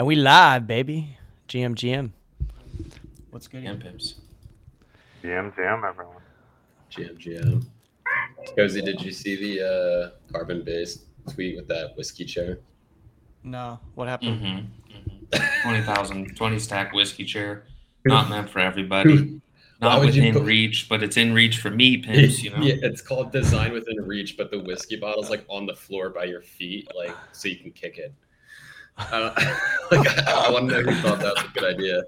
And we live, baby. GM GM. What's good? GM pimps. GM, GM, everyone. GM, GM. Cozy, did you see the uh, carbon based tweet with that whiskey chair? No. What happened? Mm-hmm. mm-hmm. 20,000, 20 stack whiskey chair. Not meant for everybody. Not within put- reach, but it's in reach for me, pimps, you know? Yeah, it's called design within reach, but the whiskey bottle's like on the floor by your feet, like so you can kick it. Uh, like I, want to know who thought that was a good idea.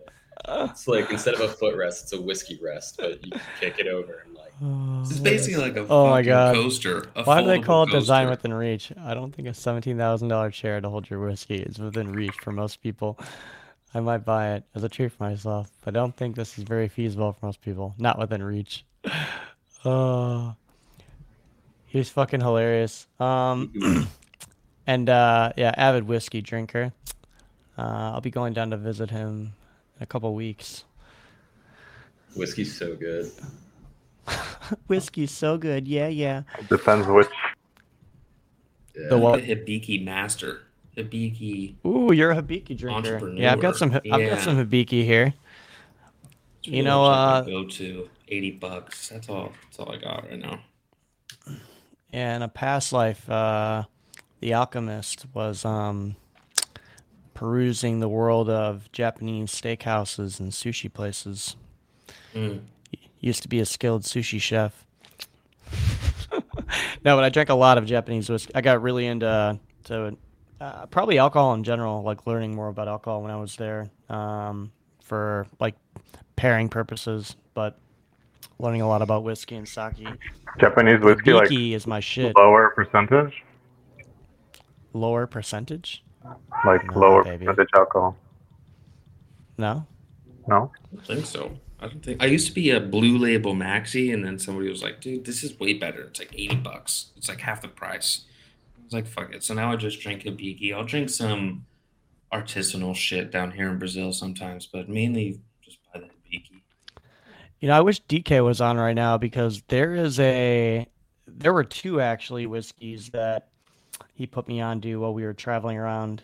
It's like instead of a footrest, it's a whiskey rest, but you can kick it over and like. It's basically like a Oh my God. coaster. Why do they call it design within reach? I don't think a seventeen thousand dollar chair to hold your whiskey is within reach for most people. I might buy it as a treat for myself, but I don't think this is very feasible for most people. Not within reach. Oh, he's fucking hilarious. Um, and uh, yeah, avid whiskey drinker. Uh, I'll be going down to visit him in a couple weeks. Whiskey's so good. Whiskey's so good. Yeah, yeah. Depends which. Yeah. The what? The Hibiki master. Hibiki. Ooh, you're a Hibiki drinker. Yeah, I've got some. Entrepreneur. I've got some Hibiki here. It's You really know, uh, go to 80 bucks. That's all. That's all I got right now. Yeah, in a past life, uh, the alchemist was um, perusing the world of Japanese steakhouses and sushi places. Mm. Used to be a skilled sushi chef. no, but I drank a lot of Japanese whiskey. I got really into to uh, probably alcohol in general, like learning more about alcohol when I was there um, for like pairing purposes, but learning a lot about whiskey and sake. Japanese whiskey, like is my shit. lower percentage? Lower percentage? Like No, lower baby. percentage alcohol. No. No? I don't think so. I don't think I used to be a blue label maxi, and then somebody was like, "Dude, this is way better. It's like eighty bucks. It's like half the price." I was like, "Fuck it." So now I just drink a Hibiki. I'll drink some artisanal shit down here in Brazil sometimes, but mainly just buy the Hibiki. You know, I wish DK was on right now because there is a there were two actually whiskeys that he put me on to while we were traveling around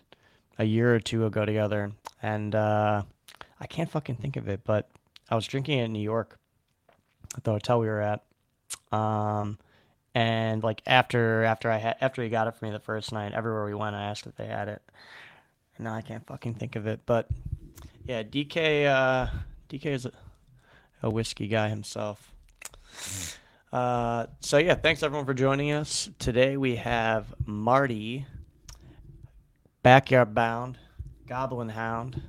a year or two ago together. And uh I can't fucking think of it, but I was drinking it in New York at the hotel we were at. Um and like after after I had after he got it for me the first night, everywhere we went I asked if they had it. And now I can't fucking think of it. But yeah, DK uh DK is a a whiskey guy himself. Uh, so yeah, thanks everyone for joining us. Today we have Marty, Backyard Bound, Gobbo Hound,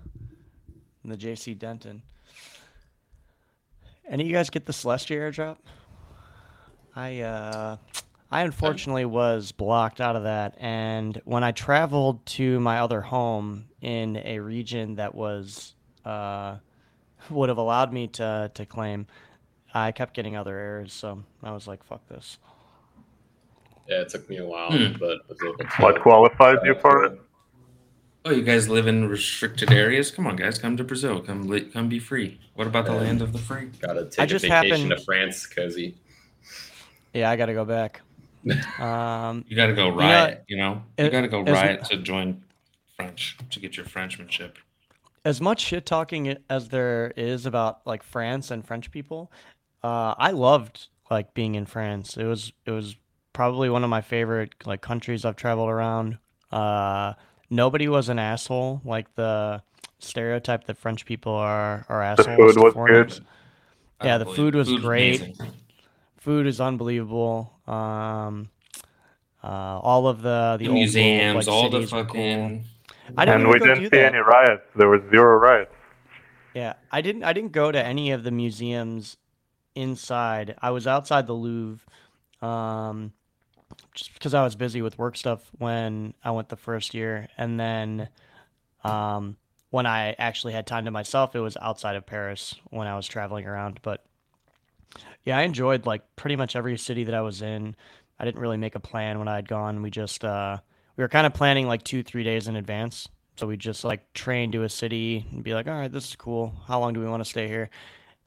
and the JC Denton. Any of you guys get the Celestia airdrop? I uh, I unfortunately was blocked out of that, and when I traveled to my other home in a region that was uh, would have allowed me to to claim. I kept getting other errors, so I was like, "Fuck this." Yeah, it took me a while, Hmm. but was able to. What qualifies you for it? Oh, you guys live in restricted areas? Come on, guys, come to Brazil. Come, li- come be free. What about the Yeah. land of the free? Gotta take I a just vacation happened- to France, Cozy. Yeah, I got to go back. Um, You got to go know, riot. You know, you it- got to go it's- riot to join French to get your Frenchmanship. as much shit talking as there is about like France and French people, uh, I loved like being in France. It was it was probably one of my favorite like countries I've traveled around. Uh, nobody was an asshole like the stereotype that French people are are The assholes. food was foreigners. good. Yeah, the food was great. amazing. Food is unbelievable. Um, uh, all of the the, The old world, museums, like, all the cities cool. fucking. I didn't And we didn't see that. any riots. There was zero riots. Yeah, I didn't. I didn't go to any of the museums inside. I was outside the Louvre, um, just because I was busy with work stuff when I went the first year, and then, um, when I actually had time to myself, it was outside of Paris when I was traveling around. But yeah, I enjoyed like pretty much every city that I was in. I didn't really make a plan when I had gone. We just uh, we were kind of planning like two, three days in advance. So we just like train to a city and be like, all right, this is cool. How long do we want to stay here?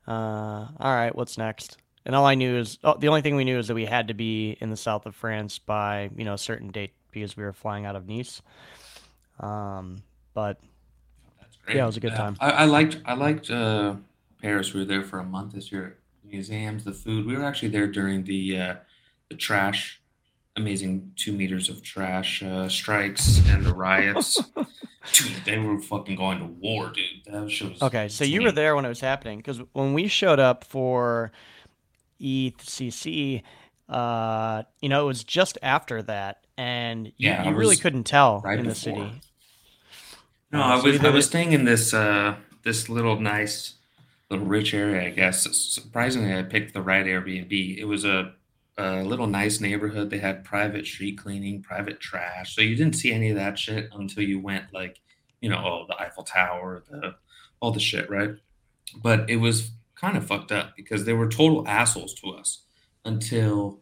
Uh, all right, what's next? And all I knew is oh, the only thing we knew is that we had to be in the south of France by you know a certain date because we were flying out of Nice. Um, but great. Yeah, it was a good time. I, I liked I liked uh, Paris. We were there for a month this year. Museums, the food. We were actually there during the uh, the trash, amazing two meters of trash uh, strikes and the riots. dude, they were fucking going to war, dude. That shit was Okay, so you were there when it was happening because when we showed up for E ETHCC, uh, you know, it was just after that, and you, Yeah, you really couldn't tell right in the city. No, Uh, I was either I was staying in this uh this little nice little rich area, I guess. Surprisingly, I picked the right Airbnb. It was a a little nice neighborhood. They had private street cleaning, private trash. So you didn't see any of that shit until you went like, you know, oh, the Eiffel Tower, the all the shit, right? But it was kind of fucked up because they were total assholes to us until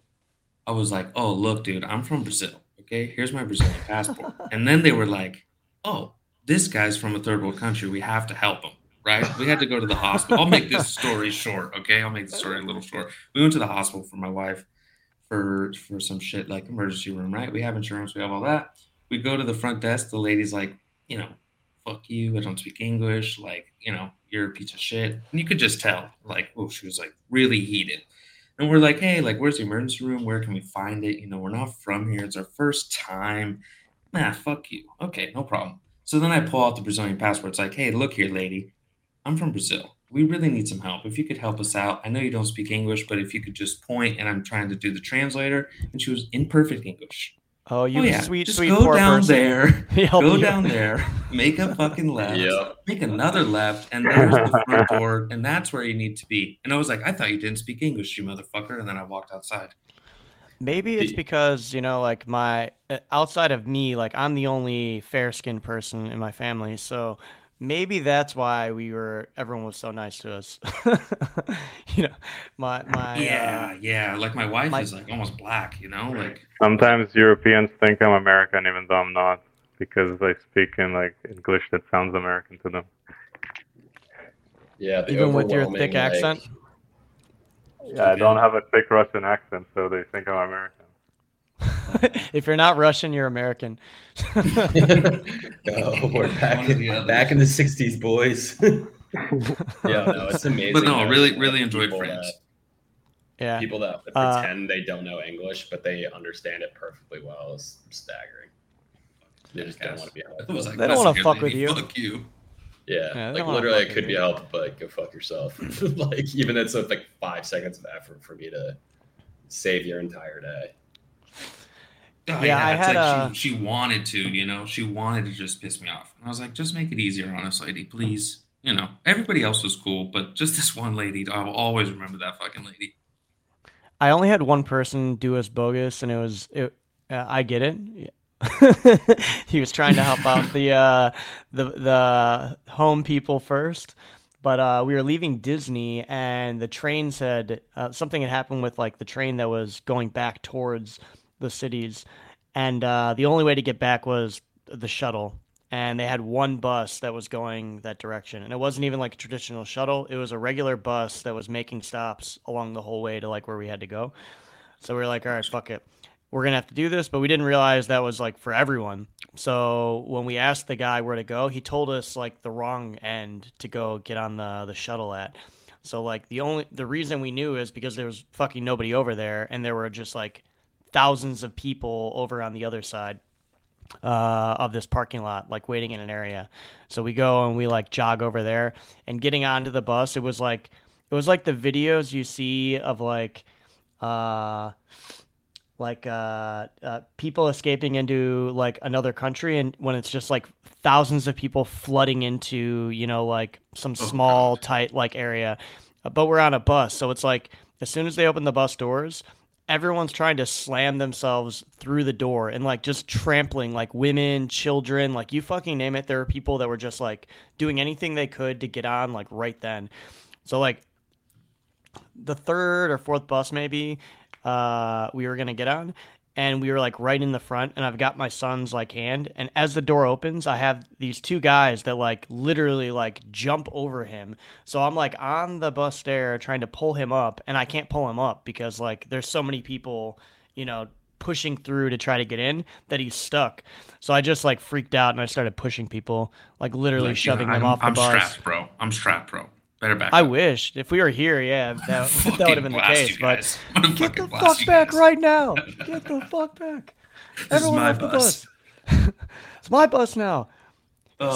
I was like, "Oh, look, dude, I'm from Brazil. Okay, here's my Brazilian passport." and then they were like, "Oh, this guy's from a third world country. We have to help him." Right? We had to go to the hospital. I'll make this story short. Okay, I'll make the story a little short. We went to the hospital for my wife for for some shit like emergency room. Right? We have insurance. We have all that. We go to the front desk. The lady's like, you know, fuck you. I don't speak English. Like, you know, you're a piece of shit. And you could just tell, like, oh, she was like really heated. And we're like, hey, like, where's the emergency room? Where can we find it? You know, we're not from here. It's our first time. Nah, fuck you. Okay, no problem. So then I pull out the Brazilian passport. It's like, hey, look here, lady. I'm from Brazil. We really need some help. If you could help us out, I know you don't speak English, but if you could just point and I'm trying to do the translator. And she was in perfect English. Oh, you oh, yeah. sweet, just sweet go poor down person. there. Go you. down there, make a fucking left, Yep. make another left, and there's the front door, and that's where you need to be. And I was like, I thought you didn't speak English, you motherfucker. And then I walked outside. Maybe it's because, you know, like my uh, outside of me, like I'm the only fair-skinned person in my family, so maybe that's why we were everyone was so nice to us. You know, my my yeah, uh, yeah. Like my wife my- is like almost black, you know? Like, Sometimes Europeans think I'm American, even though I'm not, because I speak in like English that sounds American to them. Yeah, the even with your thick like- accent. Yeah, I don't have a thick Russian accent, so they think I'm American. if you're not Russian, you're American. oh, we're back One the in, back in the '60s, boys. yeah, no, it's amazing. but no, how really, really enjoyed that- yeah. People that Uh, pretend they don't know English, but they understand it perfectly well is staggering. They just don't want to be I helped. like, They don't wanna here, fuck with you." Fuck you. Yeah, Yeah, like literally, fuck it could be you. helped, but go fuck yourself. like even it's uh, like five seconds of effort for me to save your entire day. Oh, Yeah, I it's had like a- she, she wanted to, you know, she wanted to just piss me off. And I was like, just make it easier on us, lady, please. You know, everybody else was cool, but just this one lady, I will always remember that fucking lady. I only had one person do us bogus, and it was it. Uh, I get it. he was trying to help out the uh, the the home people first, but uh, we were leaving Disney, and the train said uh, something had happened with like the train that was going back towards the cities, and uh, the only way to get back was the shuttle. And they had one bus that was going that direction, and it wasn't even like a traditional shuttle. It was a regular bus that was making stops along the whole way to like where we had to go. So we were like, all right, fuck it. We're to have to do this. But we didn't realize that was like for everyone. So when we asked the guy where to go, he told us like the wrong end to go get on the, the shuttle at. So like the only, the reason we knew is because there was fucking nobody over there and there were just like thousands of people over on the other side uh, of this parking lot, like waiting in an area. So we go and we like jog over there and getting onto the bus. It was like, it was like the videos you see of like, uh, like uh, uh, people escaping into like another country, and when it's just like thousands of people flooding into you know like some Oh, small God. tight like area, but we're on a bus, so it's like as soon as they open the bus doors, everyone's trying to slam themselves through the door and like just trampling like women, children, like you fucking name it. There were people that were just like doing anything they could to get on like right then. So like the third or fourth bus maybe uh we were gonna get on and we were like right in the front and i've got my son's like hand and as the door opens i have these two guys that like literally like jump over him so i'm like on the bus stair trying to pull him up and i can't pull him up because like there's so many people you know pushing through to try to get in that he's stuck. So I just like freaked out and I started pushing people, like literally Like, shoving yeah, them I'm, off the I'm bus. strapped, bro. I'm strapped, bro. Better back. I up. wish if we were here, yeah, that, that would have been the case. But guys. I'm gonna get the fuck back right now! Get the fuck back! This is Everyone my off the bus. bus. it's my bus now.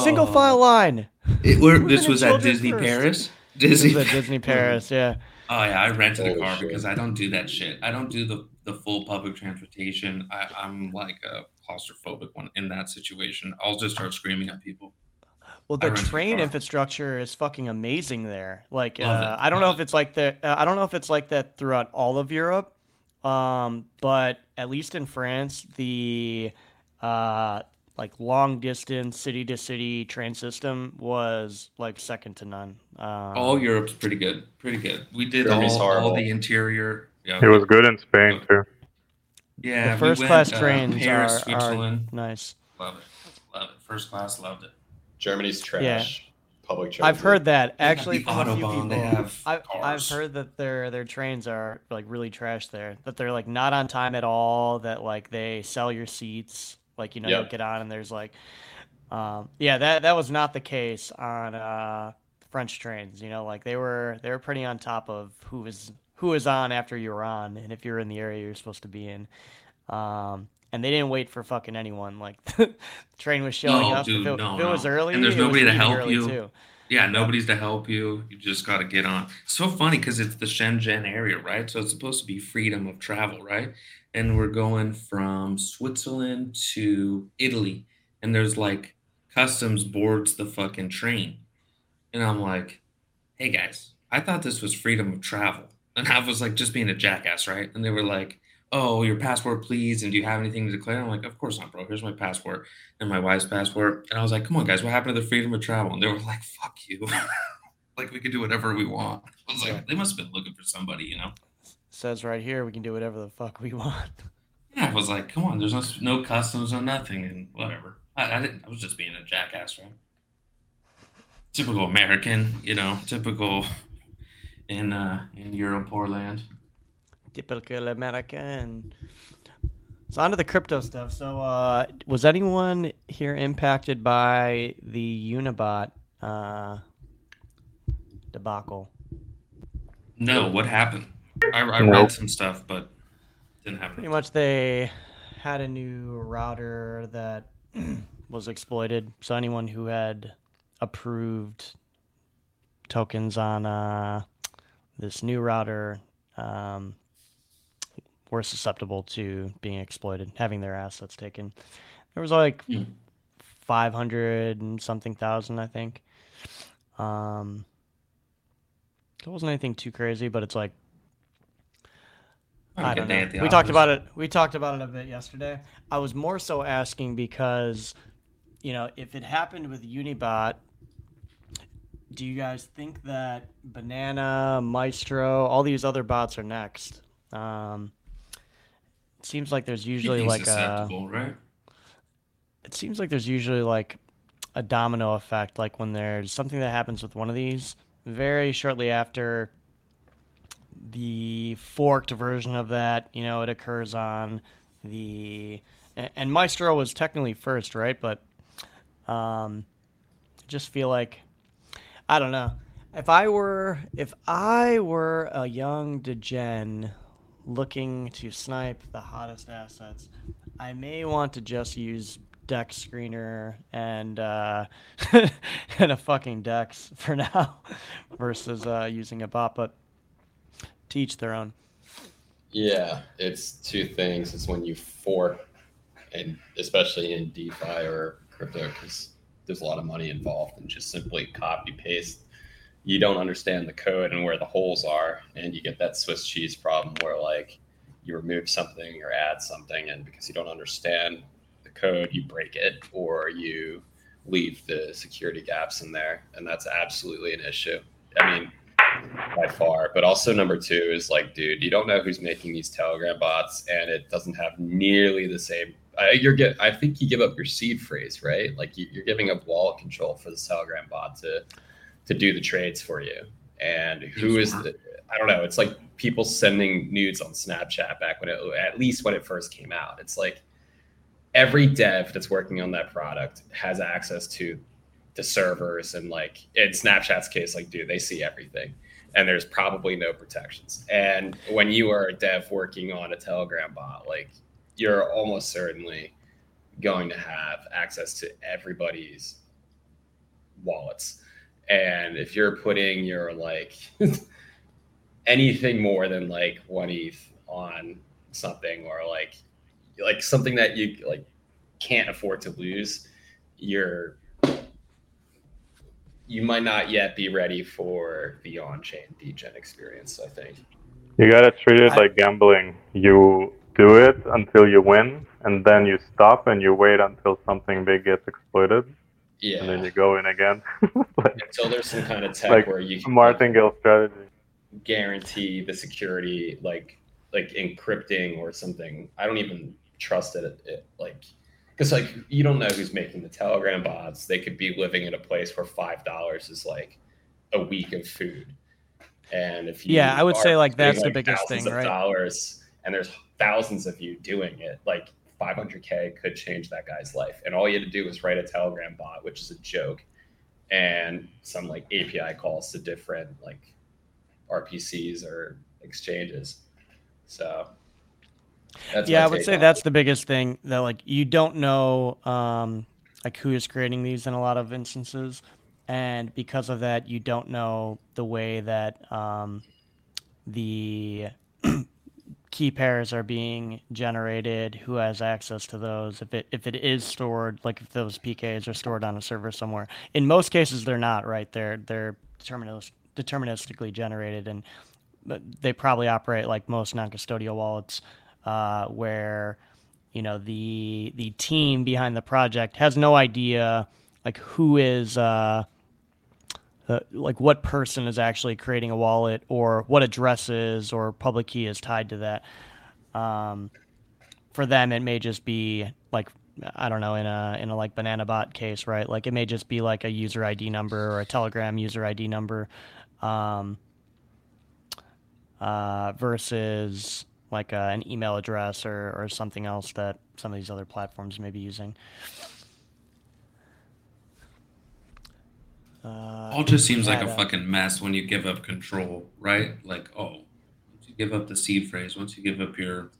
Single Oh. file line. It, where, Women this was at Disney first. Paris. This Disney. is at Disney Paris, yeah. Oh yeah, I rented a oh, car shit. because I don't do that shit. I don't do the the full public transportation. I, I'm like a claustrophobic one in that situation. I'll just start screaming at people. Well, the train infrastructure is fucking amazing there. Like, uh, I don't know if it's like the, uh, I don't know if it's like that throughout all of Europe, um, but at least in France, the uh, like long distance city to city train system was like second to none. Um, All Europe's pretty good, pretty good. We did all, all the interior. Yeah, It was good in Spain too. yeah. the we first went, class uh, trains Paris, are, are nice. Love it, love it. First class, loved it. Germany's trash. Yeah. Public transit. I've heard that They have actually the from a few Autobahn, people. they have I've, I've heard that their their trains are like really trash there. That they're like not on time at all. That like they sell your seats. Like you know you get on and there's like, um, yeah that that was not the case on uh, French trains. You know like they were they were pretty on top of who was who was on after you were on and if you're in the area you're supposed to be in. Um, and they didn't wait for fucking anyone. Like the train was showing No, up. dude, if it, no, if it was no. early, And there's nobody to help you. Too. Yeah, nobody's to help you. You just got to get on. It's so funny because it's the Schengen area, right? So it's supposed to be freedom of travel, right? And we're going from Switzerland to Italy, and there's like customs boards the fucking train. And I'm like, hey guys, I thought this was freedom of travel. And I was like, just being a jackass, right? And they were like, oh, your passport, please. And do you have anything to declare? I'm like, of course not, bro. Here's my passport and my wife's passport. And I was like, come on, guys, what happened to the freedom of travel? And they were like, fuck you. like, we can do whatever we want. I was like, they must have been looking for somebody, you know? Says right here we can do whatever the fuck we want. Yeah, I was like, come on, there's no, no customs, no nothing, and whatever. I, I didn't, I was just being a jackass, right? Typical American, you know, typical in uh in Europe or land. Typical American. So on to the crypto stuff. So uh, was anyone here impacted by the Unibot uh, debacle? No, what happened? I, I Nope. read some stuff, but didn't happen. Pretty much they had a new router that was exploited. So anyone who had approved tokens on uh, this new router um, were susceptible to being exploited, having their assets taken. There was like Hmm. 500 and something thousand, I think. Um, it wasn't anything too crazy, but it's like I don't know. We talked about it. We talked about it a bit yesterday. I was more so asking because, you know, if it happened with Unibot, do you guys think that Banana, Maestro, all these other bots are next? Um, seems like there's usually like a. right? It seems like there's usually like a domino effect. Like when there's something that happens with one of these, very shortly after the forked version of that, you know, it occurs on the and Maestro was technically first, right? But um, just feel like I don't know. If I were if I were a young degen looking to snipe the hottest assets, I may want to just use Dex Screener and uh, and a fucking Dex for now versus uh, using a bot, but to each their own. Yeah, it's two things. It's when you fork, and especially in DeFi or crypto, because there's a lot of money involved, and just simply copy paste. You don't understand the code and where the holes are, and you get that Swiss cheese problem where like you remove something or add something, and because you don't understand the code, you break it or you leave the security gaps in there, and that's absolutely an issue. I mean, by far. But also number two is like, dude, you don't know who's making these Telegram bots, and it doesn't have nearly the same. I, you're get. I think you give up your seed phrase, right? Like you, you're giving up wallet control for the Telegram bot to to do the trades for you. And who is the? I don't know. It's like people sending nudes on Snapchat back when it, at least when it first came out. It's like every dev that's working on that product has access to the servers and like in Snapchat's case, like, dude, they see everything and there's probably no protections. And when you are a dev working on a Telegram bot, like you're almost certainly going to have access to everybody's wallets. And if you're putting your like anything more than like one ETH on something or like like something that you like can't afford to lose, you're you might not yet be ready for the on-chain degen experience. I think You gotta treat it I- like gambling. You do it until you win, and then you stop and you wait until something big gets exploited, yeah. and then you go in again. like Until there's some kind of tech Like where you can martingale strategy. guarantee the security, like like encrypting or something. I don't even trust it. it like because like you don't know who's making the Telegram bots. They could be living in a place where five dollars is like a week of food. And if you Yeah, I would say, like, putting, that's the biggest thousands thing, of right? Dollars, and there's thousands of you doing it. Like 500k could change that guy's life, and all you had to do was write a Telegram bot, which is a joke, and some like API calls to different like RPCs or exchanges. So that's yeah, I would say on that's the biggest thing that like you don't know um like who is creating these in a lot of instances. And because of that you don't know the way that um the key pairs are being generated who has access to those if it if it is stored like if those pks are stored on a server somewhere. In most cases they're not right? They're they're determinis- deterministically generated and they probably operate like most non-custodial wallets uh, where you know the the team behind the project has no idea like who is uh, uh, like what person is actually creating a wallet or what addresses or public key is tied to that. Um, for them, it may just be like I don't know in a in a like banana bot case, right? Like it may just be like a user ID number or a Telegram user ID number, um, uh, versus like uh, an email address or or something else that some of these other platforms may be using. Uh, all just seems like a a- fucking mess when you give up control, right? Like, oh, once you give up the seed phrase, once you give up your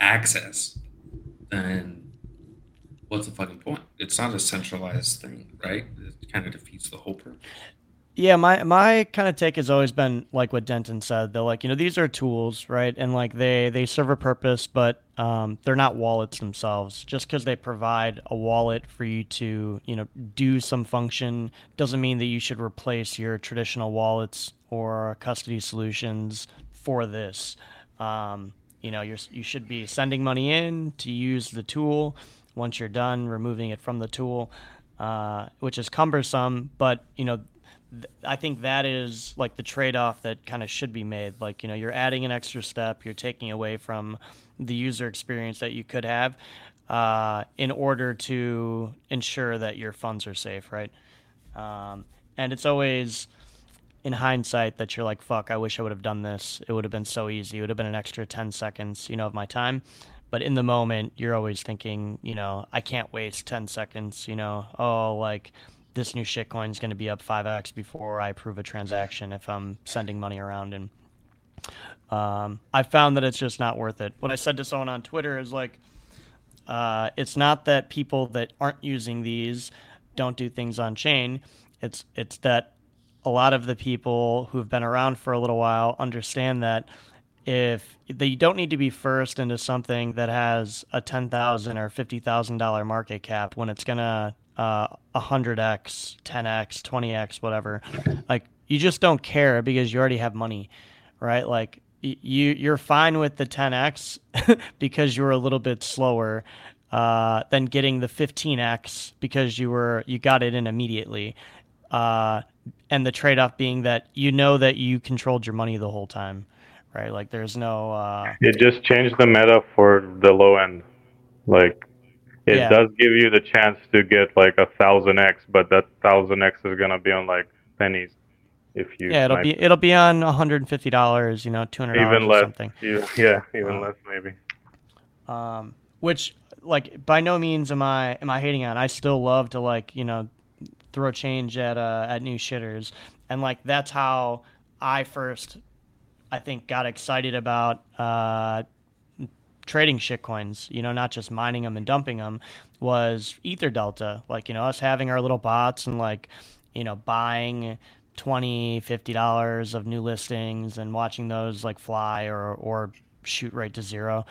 access, then what's the fucking point? It's not a centralized thing, right? It kind of defeats the whole purpose. Yeah, my my kind of take has always been like what Denton said. They're like, you know, these are tools, right? And like they they serve a purpose, but um, they're not wallets themselves. Just because they provide a wallet for you to, you know, do some function doesn't mean that you should replace your traditional wallets or custody solutions for this. Um, you know, you're you should be sending money in to use the tool. Once you're done, removing it from the tool, uh, which is cumbersome, but you know th- I think that is like the trade-off that kind of should be made. Like, you know, you're adding an extra step, you're taking away from the user experience that you could have uh, in order to ensure that your funds are safe, right? Um, and it's always in hindsight that you're like, fuck, I wish I would have done this. It would have been so easy. It would have been an extra 10 seconds, you know, of my time. But in the moment, you're always thinking, you know, I can't waste 10 seconds, you know, oh, like this new shitcoin is going to be up 5x before I approve a transaction if I'm sending money around. And um, I found that it's just not worth it. What I said to someone on Twitter is like, uh, it's not that people that aren't using these don't do things on chain. It's it's that a lot of the people who've been around for a little while understand that if they don't need to be first into something that has a ten thousand or fifty thousand dollar market cap when it's gonna uh, 100x, 10x, 20x, whatever. Like you just don't care because you already have money, right? Like you you're fine with the 10x because you were a little bit slower uh, than getting the 15x because you were you got it in immediately. Uh, and the trade-off being that you know that you controlled your money the whole time, right? Like there's no uh, It just changed the meta for the low end. Like it Yeah. does give you the chance to get like a thousand X, but that thousand X is gonna be on like pennies. if you Yeah, it'll be it'll be on $150, you know, $200 even or less. something. Yeah, yeah, even Uh, less maybe. um, which like by no means am I am I hating on. I still love to like you know throw change at uh, at new shitters, and like that's how I first I think got excited about uh, trading shitcoins. You know, not just mining them and dumping them. Was EtherDelta like you know us having our little bots and like you know buying 20 50 dollars of new listings and watching those like fly or or shoot right to zero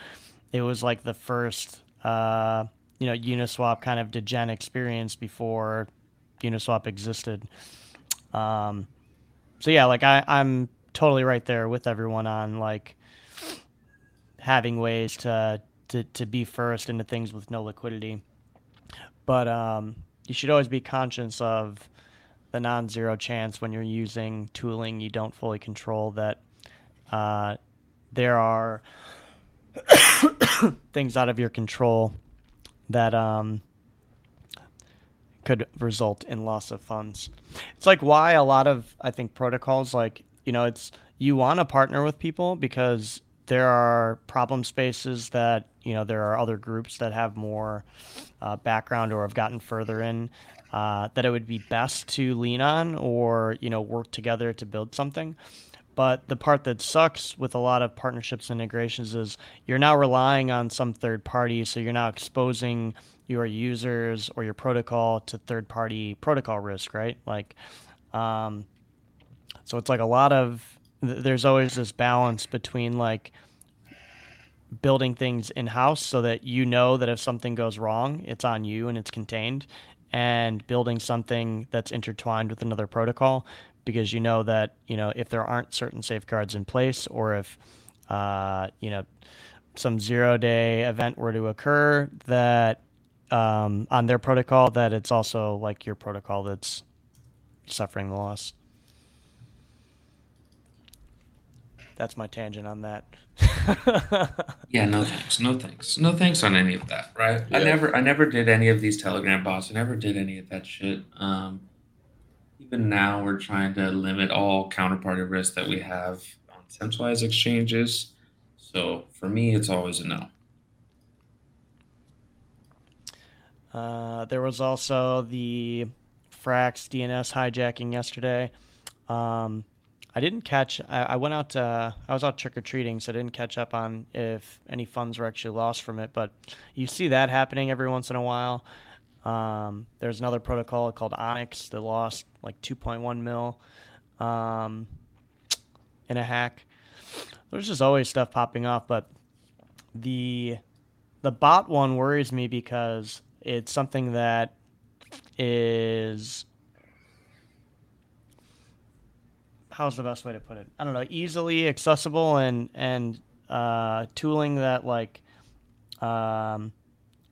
it was like the first uh, you know Uniswap kind of degen experience before Uniswap existed. Um, so yeah, like I, I'm totally right there with everyone on like having ways to to, to be first into things with no liquidity. But um, you should always be conscious of the non-zero chance when you're using tooling you don't fully control that uh, there are things out of your control that um, could result in loss of funds. It's like why a lot of I think protocols like you know it's you want to partner with people because there are problem spaces that you know there are other groups that have more uh, background or have gotten further in uh, that it would be best to lean on or you know work together to build something. But the part that sucks with a lot of partnerships and integrations is you're now relying on some third party, so you're now exposing your users or your protocol to third party protocol risk, right? Like, um, so it's like a lot of there's always this balance between like building things in house so that you know that if something goes wrong, it's on you and it's contained, and building something that's intertwined with another protocol because you know that you know if there aren't certain safeguards in place or if uh, you know some zero day event were to occur that um, on their protocol that it's also like your protocol that's suffering the loss that's my tangent on that Yeah, no thanks, no thanks, no thanks on any of that. Right? I never, I never did any of these Telegram bots. I never did any of that shit. Um, even now, we're trying to limit all counterparty risk that we have on centralized exchanges. So for me, it's always a no. Uh, there was also the Frax DNS hijacking yesterday. Um, I didn't catch. I, I went out. To, I was out trick or treating, so I didn't catch up on if any funds were actually lost from it. But you see that happening every once in a while. Um, there's another protocol called Onyx that lost like 2.1 mil um, in a hack. There's just always stuff popping off, but the the bot one worries me because it's something that is how's the best way to put it? I don't know, easily accessible and and uh, tooling that like um,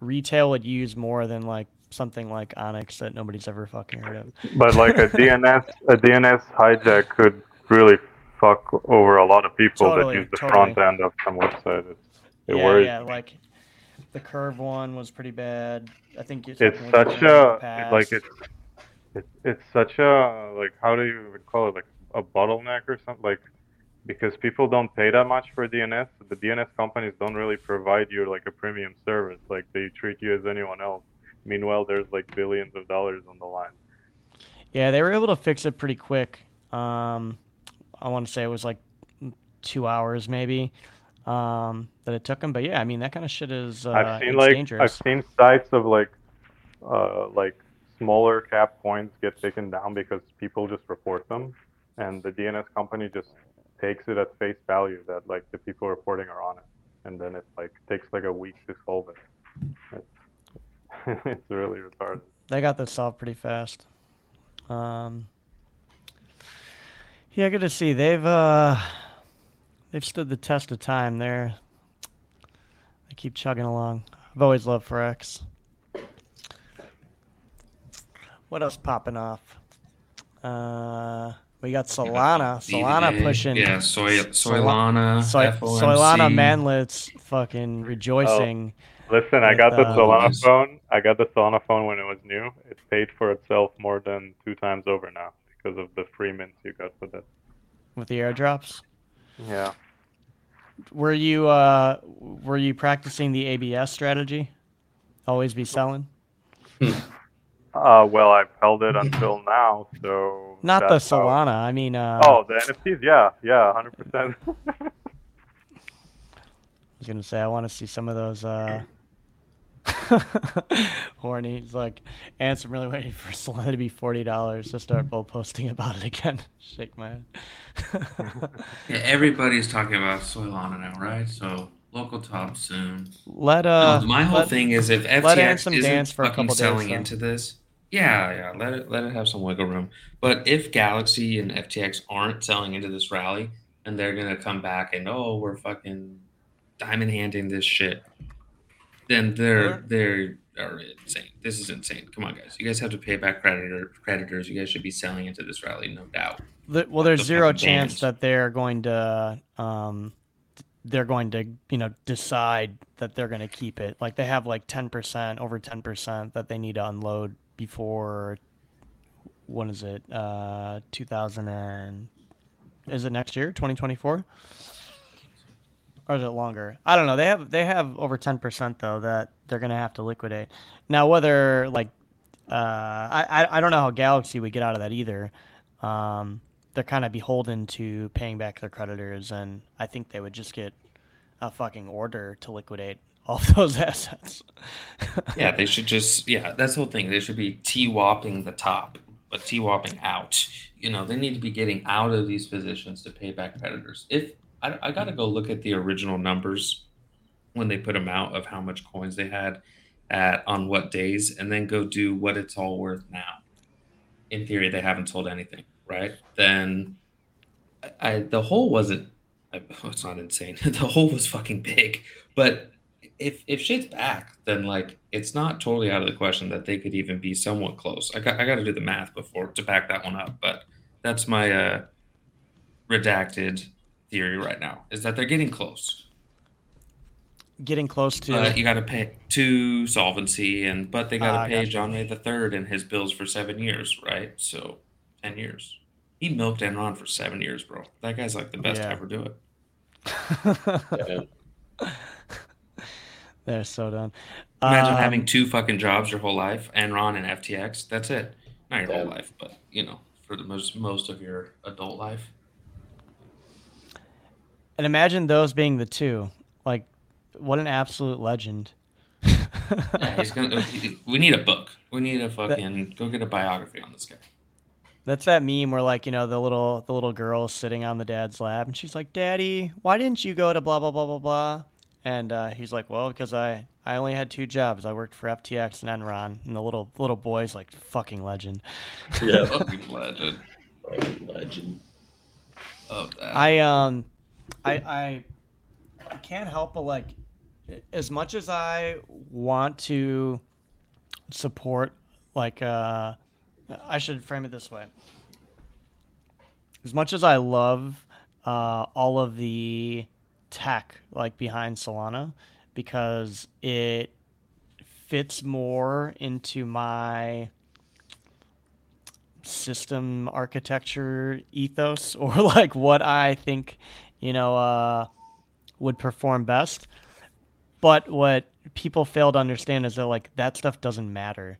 retail would use more than like something like Onyx that nobody's ever fucking heard of. But like a DNS, a DNS hijack could really fuck over a lot of people Totally, that use the totally. front end of some website. It, it yeah, worries. yeah, like the curve one was pretty bad. I think It's such a like it's it's it's such a like how do you even call it like a bottleneck or something like because people don't pay that much for DNS. The DNS companies don't really provide you like a premium service. Like they treat you as anyone else. Meanwhile, there's like billions of dollars on the line. Yeah, they were able to fix it pretty quick. Um, I want to say it was like two hours maybe um, that it took them. But yeah, I mean that kind of shit is uh, I've seen like dangerous. I've seen sites of like uh, like smaller cap coins get taken down because people just report them, and the DNS company just takes it at face value that like the people reporting are on it, and then it like takes like a week to solve it. It's, it's really retarded. They got this solved pretty fast. Um, yeah, good to see. They've uh, they've stood the test of time. They're they keep chugging along. I've always loved Frax. What else popping off? Uh, we got Solana. Solana DVA, pushing. Yeah, soy, Sol- Soylana, Soy, FOMC. Solana manlets fucking rejoicing. Oh, Listen, I got the uh, Solana Yes. phone. I got the Solana phone when it was new. It paid for itself more than two times over now because of the free mints you got with it. with the airdrops. Yeah. Were you uh were you practicing the ABS strategy? Always be selling. Uh, well, I've held it until now, so Not the that's how- Solana. I mean, uh, Oh, the NFTs, yeah, yeah, hundred percent. I was gonna say I want to see some of those. uh Horny. He's like, Ants, I'm really waiting for Solana to be forty dollars to start bull posting about it again. Shake my head. Yeah, everybody's talking about Solana now, right? So local top soon. let uh, no, my whole let- thing is if let FTX Ansem isn't dance for a fucking couple selling though. into this, yeah, yeah, let it let it have some wiggle room. But if Galaxy and FTX aren't selling into this rally, and they're gonna come back and oh, we're fucking diamond handing this shit, then they're they're are insane. This is insane. Come on, guys. You guys have to pay back creditor creditors. You guys should be selling into this rally, no doubt. The, well, there's the zero chance bans. that they're going to, um, they're going to, you know, decide that they're going to keep it. Like they have like 10%, over 10% that they need to unload before, when is it? Uh, 2000 and, is it next year, 2024? Or is it longer? I don't know. They have, they have over 10% though that they're going to have to liquidate. Now, whether like, uh, I, I, don't know how Galaxy would get out of that either. Um, they're kind of beholden to paying back their creditors, and I think they would just get a fucking order to liquidate all those assets. Yeah, they should just yeah, that's the whole thing. They should be TWAPing the top, but TWAPing out. You know, they need to be getting out of these positions to pay back creditors. If I, I got to go look at the original numbers when they put them out of how much coins they had at on what days, and then go do what it's all worth now. In theory, they haven't sold anything, right? Then I, I the hole wasn't. I, it's not insane. the hole was fucking big, but if if shit's back, then like it's not totally out of the question that they could even be somewhat close. I got I got to do the math before to back that one up, but that's my uh, redacted theory right now is that they're getting close. Getting close to. But you got to pay to solvency, and but they got to Ah, pay gotcha. John Ray the third and his bills for seven years, right? So ten years. He milked Enron for seven years, bro. That guy's like the best to ever do it. Yeah. They're so done. Imagine Um, having two fucking jobs your whole life, Enron and FTX. That's it. Not your whole life, but you know, for the most most of your adult life. And imagine those being the two. Like, what an absolute legend. Yeah, he's gonna. we need a book. We need a fucking go get a biography on this guy. That's that meme where like you know the little the little girl sitting on the dad's lap and she's like, "Daddy, why didn't you go to blah blah blah blah blah?" And uh, he's like, "Well, because I I only had two jobs. I worked for FTX and Enron." And the little little boy's like, "Fucking legend." Yeah. Fucking legend Fucking legend. of that. I um, I I I can't help but like, as much as I want to support, like, uh, I should frame it this way. As much as I love uh, all of the tech like behind Solana, because it fits more into my system architecture ethos or like what I think, you know, uh, would perform best. But what people fail to understand is that like that stuff doesn't matter.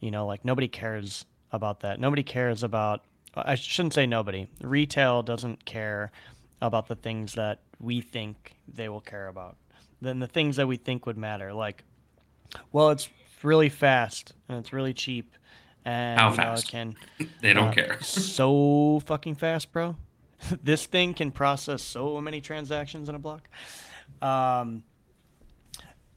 You know, like nobody cares about that. Nobody cares about I shouldn't say nobody. Retail doesn't care about the things that we think they will care about. Then the things that we think would matter. Like, well, it's really fast and it's really cheap. And How you know, it fast? can they don't uh, care. so fucking fast, bro. this thing can process so many transactions in a block. Um,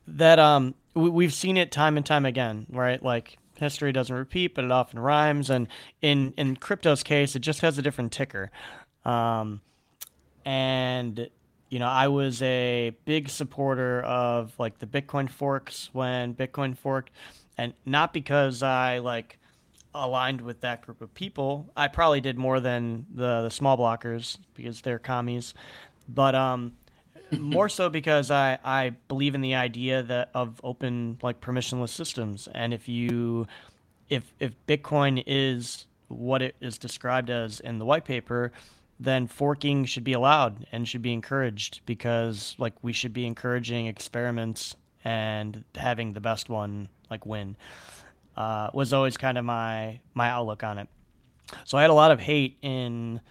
that um, we, we've seen it time and time again, right? Like history doesn't repeat, but it often rhymes. And in in crypto's case, it just has a different ticker. Um, and you know, I was a big supporter of like the Bitcoin forks when Bitcoin forked, and not because I like aligned with that group of people. I probably did more than the the small blockers because they're commies, but um, more so because I I believe in the idea that of open like permissionless systems, and if you if if Bitcoin is what it is described as in the white paper, then forking should be allowed and should be encouraged because like we should be encouraging experiments and having the best one like win. Uh, was always kind of my my outlook on it. So I had a lot of hate in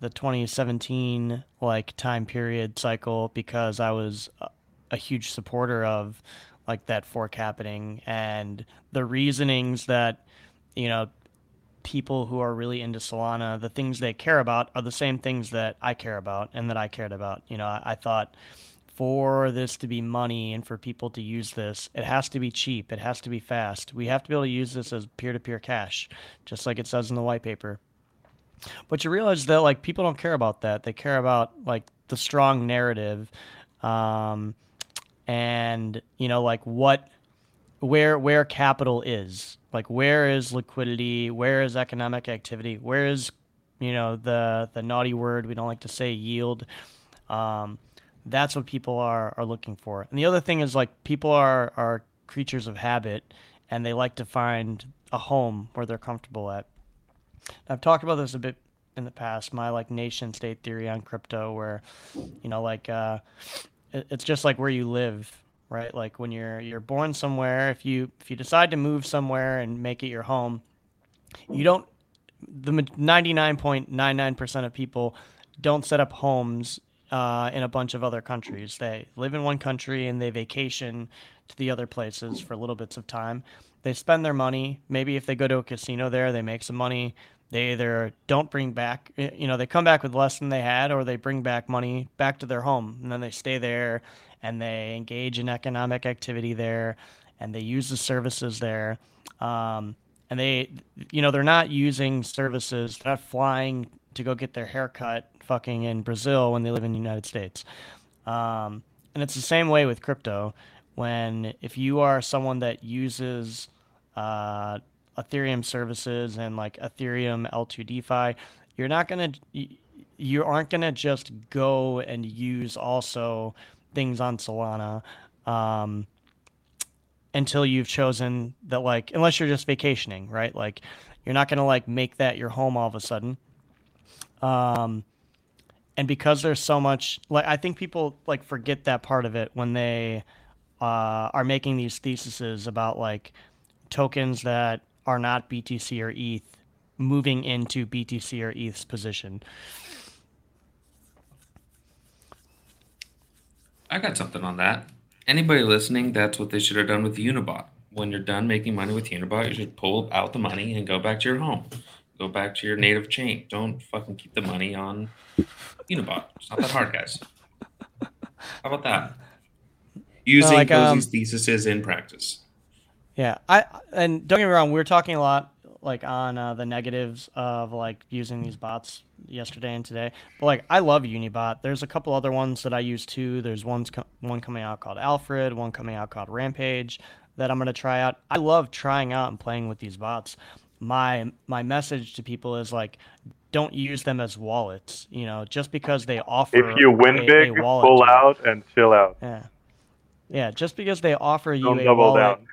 the 2017 like time period cycle because I was a, a huge supporter of like that fork happening and the reasonings that you know people who are really into Solana, the things they care about are the same things that I care about and that I cared about. You know, I, I thought for this to be money and for people to use this, it has to be cheap. It has to be fast. We have to be able to use this as peer to peer cash, just like it says in the white paper. But you realize that like people don't care about that. They care about like the strong narrative, um, and you know like what, where where capital is like where is liquidity? Where is economic activity? Where is you know the the naughty word we don't like to say yield? Um, that's what people are are looking for. And the other thing is like people are are creatures of habit and they like to find a home where they're comfortable at. I've talked about this a bit in the past my like nation state theory on crypto where you know like uh it's just like where you live right? Like when you're you're born somewhere, if you if you decide to move somewhere and make it your home, you don't the 99.99% of people don't set up homes uh, in a bunch of other countries. They live in one country and they vacation to the other places for little bits of time. They spend their money. Maybe if they go to a casino there, they make some money. They either don't bring back, you know, they come back with less than they had, or they bring back money back to their home and then they stay there and they engage in economic activity there and they use the services there. Um, and they, you know, they're not using services, they're not flying to go get their haircut fucking in Brazil when they live in the United States. Um, and it's the same way with crypto. When if you are someone that uses uh, Ethereum services and like Ethereum L2 DeFi, you're not gonna you aren't gonna just go and use also things on Solana um, until you've chosen that, like, unless you're just vacationing, right? Like, you're not going to like make that your home all of a sudden. Um, and because there's so much, like, I think people like forget that part of it when they uh, are making these theses about like tokens that are not BTC or ETH moving into BTC or ETH's position. I got something on that. Anybody listening, that's what they should have done with Unibot. When you're done making money with Unibot, you should pull out the money and go back to your home. Go back to your native chain. Don't fucking keep the money on Unibot. It's not that hard, guys. How about that? Using like, um, theses in practice. Yeah, I and don't get me wrong, we were talking a lot like on uh, the negatives of like using these bots yesterday and today. But like I love Unibot. There's a couple other ones that I use too. There's one's co- one coming out called Alfred, one coming out called Rampage that I'm gonna try out. I love trying out and playing with these bots. My my message to people is like don't use them as wallets. You know, just because they offer if you win a, big, a pull out and chill out. Yeah, yeah. Just because they offer you don't a wallet. Down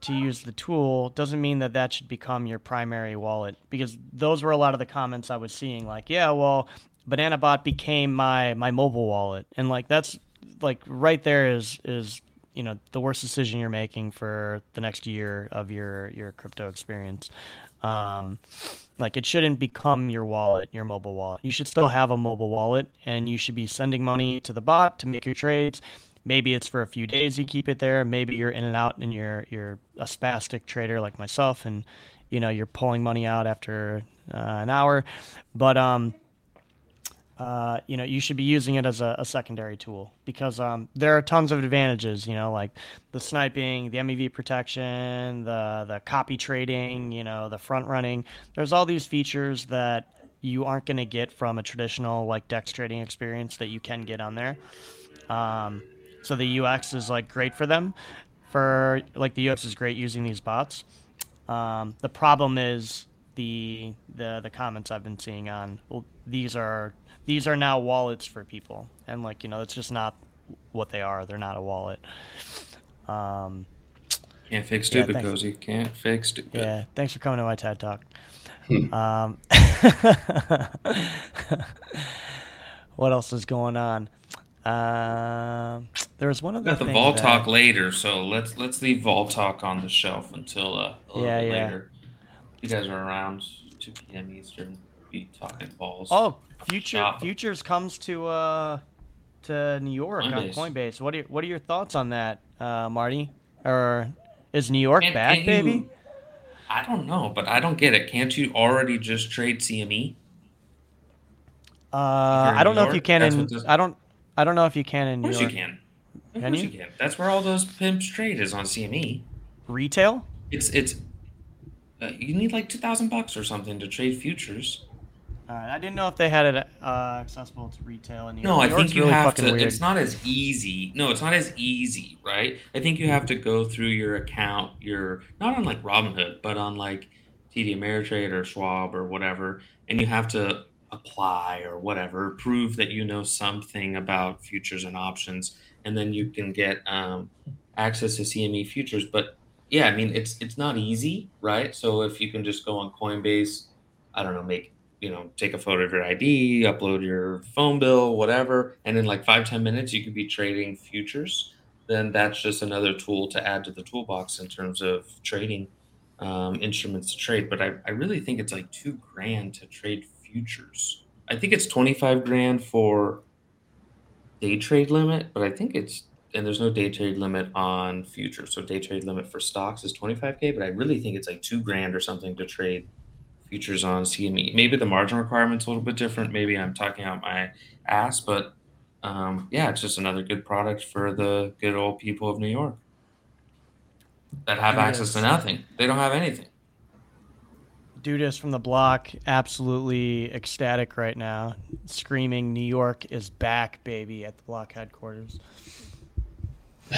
to use the tool doesn't mean that that should become your primary wallet because those were a lot of the comments I was seeing like yeah well BananaBot became my my mobile wallet. And like that's like right there is is you know the worst decision you're making for the next year of your your crypto experience. Um like it shouldn't become your wallet your mobile wallet. You should still have a mobile wallet and you should be sending money to the bot to make your trades maybe it's for a few days you keep it there. Maybe you're in and out and you're you're a spastic trader like myself and you know you're pulling money out after uh, an hour. But um uh, you know you should be using it as a, a secondary tool because um, there are tons of advantages you know like the sniping the mev protection the the copy trading you know the front running. There's all these features that you aren't going to get from a traditional like dex trading experience that you can get on there. Um, so the UX is like great for them. For like the UX is great using these bots. Um, the problem is the the the comments I've been seeing on well, these are these are now wallets for people, and like you know it's just not what they are. They're not a wallet. Um, Can't fix stupid, yeah, Cozy. Can't fix stupid. Yeah, thanks for coming to my TED talk. um, what else is going on? Um, there was one other Got the that- talk later, so let's let's leave Vault talk on the shelf until uh, a little Yeah, bit yeah. later. You guys are around 2 p.m. Eastern. Be talking balls. Oh, future futures comes to uh to New York on Coinbase. Coinbase. What are your, what are your thoughts on that, uh, Marty? Or is New York Can't- back, can't baby? you- I don't know, but I don't get it. Can't you already just trade CME? Uh, I don't New know if you can in. I don't. I don't know if you can in New York. Of course you can. Of Can course you? you can. That's where all those pimps trade is on CME. Retail? It's it's. Uh, you need like two thousand bucks or something to trade futures. All right, I didn't know if they had it uh, accessible to retail in New York. No, I think you really have to. Weird. It's not as easy. No, it's not as easy, right? I think you have to go through your account, your not on like Robinhood, but on like TD Ameritrade or Schwab or whatever, and you have to apply or whatever, prove that you know something about futures and options, and then you can get um, access to CME futures. But yeah, I mean, it's it's not easy, right? So if you can just go on Coinbase, I don't know, make you know, take a photo of your ID, upload your phone bill, whatever, and in like five ten minutes you could be trading futures. Then that's just another tool to add to the toolbox in terms of trading um, instruments to trade. But I, I really think it's like two grand to trade futures. I think it's twenty five grand for day trade limit, but I think it's and there's no day trade limit on futures. So day trade limit for stocks is twenty five k, but I really think it's like two grand or something to trade futures on CME. Maybe the margin requirement's a little bit different. Maybe I'm talking out my ass, but um, yeah, it's just another good product for the good old people of New York that have access to nothing. They don't have anything. Dudas from the block, absolutely ecstatic right now, screaming, "New York is back, baby!" at the block headquarters.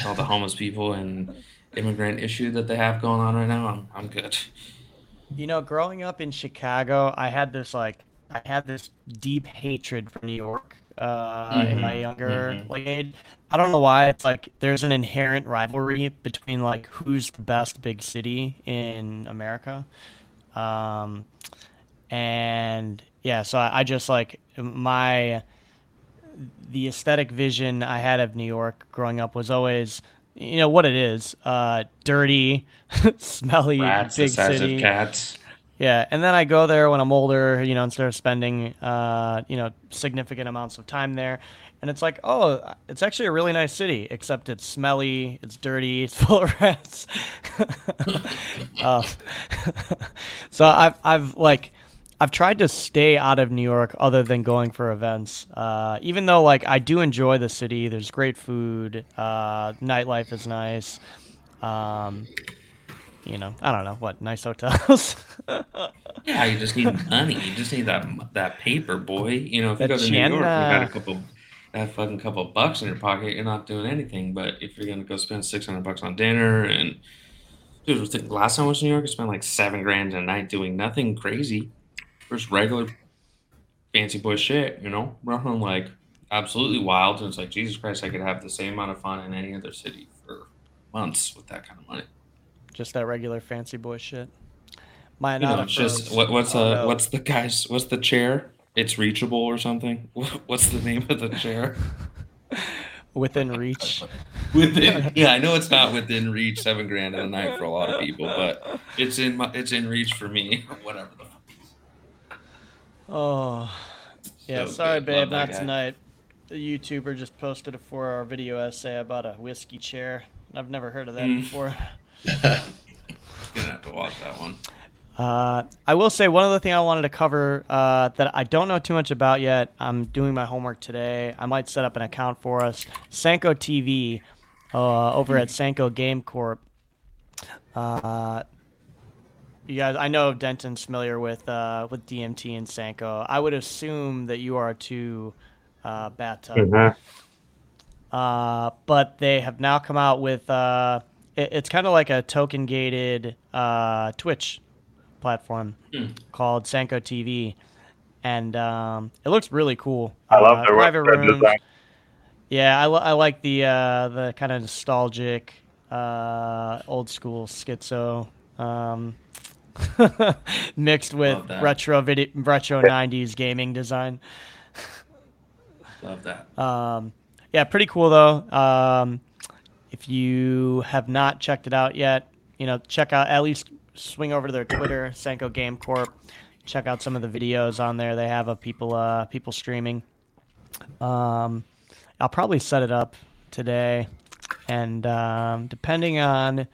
All the homeless people and immigrant issue that they have going on right now. I'm, I'm good. You know, growing up in Chicago, I had this like I had this deep hatred for New York uh, in my Mhm, younger mhm. like age. I don't know why. It's like there's an inherent rivalry between like who's the best big city in America, um, and yeah. So I, I just like my the aesthetic vision I had of New York growing up was always, you know, what it is: uh, dirty, smelly, Rats big size city. of cats. Yeah, and then I go there when I'm older, you know, instead of spending, uh, you know, significant amounts of time there, and it's like, oh, it's actually a really nice city, except it's smelly, it's dirty, it's full of rats. uh, so I've, I've like, I've tried to stay out of New York other than going for events. Uh, even though like I do enjoy the city, there's great food, uh, nightlife is nice. Um, you know, I don't know what nice hotels. Yeah, you just need money. You just need that that paper, boy. You know, if you go to New York, you got a couple, that fucking couple bucks in your pocket, you're not doing anything. But if you're gonna go spend six hundred bucks on dinner and dude, was thinking- last time I was in New York, I spent like seven grand a night doing nothing crazy, just regular fancy boy shit. You know, nothing like absolutely wild. And it's like Jesus Christ, I could have the same amount of fun in any other city for months with that kind of money. Just that regular fancy boy shit. My You know, just what, what's Oh, uh no. what's the guy's what's the chair? It's reachable or something. What's the name of the chair? within reach. Within yeah, I know it's not within reach seven grand a night for a lot of people, but it's in my it's in reach for me. Whatever the fuck. Oh, yeah. So sorry, good. babe, Love not tonight. The YouTuber just posted a four-hour video essay about a whiskey chair. I've never heard of that Mm. before. Gonna have to watch that one. Uh, I will say one other thing I wanted to cover uh, that I don't know too much about yet. I'm doing my homework today. I might set up an account for us. Sanko TV uh, over at Sanko Game Corp. Uh, you guys, I know Denton's familiar with uh, with DMT and Sanko. I would assume that you are too, uh, Bathtub. Mhm. Uh, but they have now come out with uh, it, it's kind of like a token gated uh, Twitch platform Hmm. called Sanko TV, and um, it looks really cool. I love Uh, the private website rooms. design. Yeah, I, li- I like the uh, the kind of nostalgic, uh, old school schizo um, mixed with retro video, retro '90s gaming design. Love that. Um, yeah, pretty cool though. Um, if you have not checked it out yet, you know, check out at least swing over to their Twitter, Sanko Game Corp. Check out some of the videos on there they have of people uh, people streaming. Um, I'll probably set it up today, and um, depending on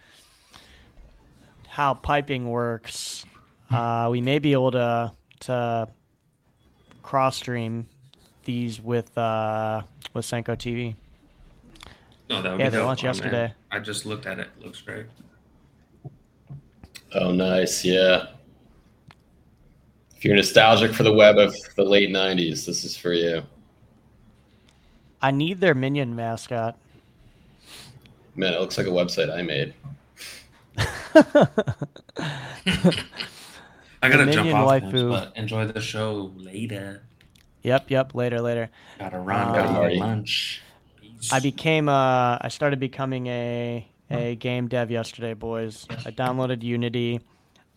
how piping works, uh, we may be able to to cross stream these with uh, with Sanko TV. No, that would Yeah, be they dope launched on there. yesterday. I just looked at it. Looks great. Oh, nice. Yeah. If you're nostalgic for the web of the late 90s, this is for you. I need their minion mascot. Man, it looks like a website I made. I gotta jump off, guys, waifu. but enjoy the show later. Yep, yep. Later, later. Gotta run. Uh, gotta lunch. Peace. I became uh I started becoming a a game dev yesterday, boys. I downloaded Unity.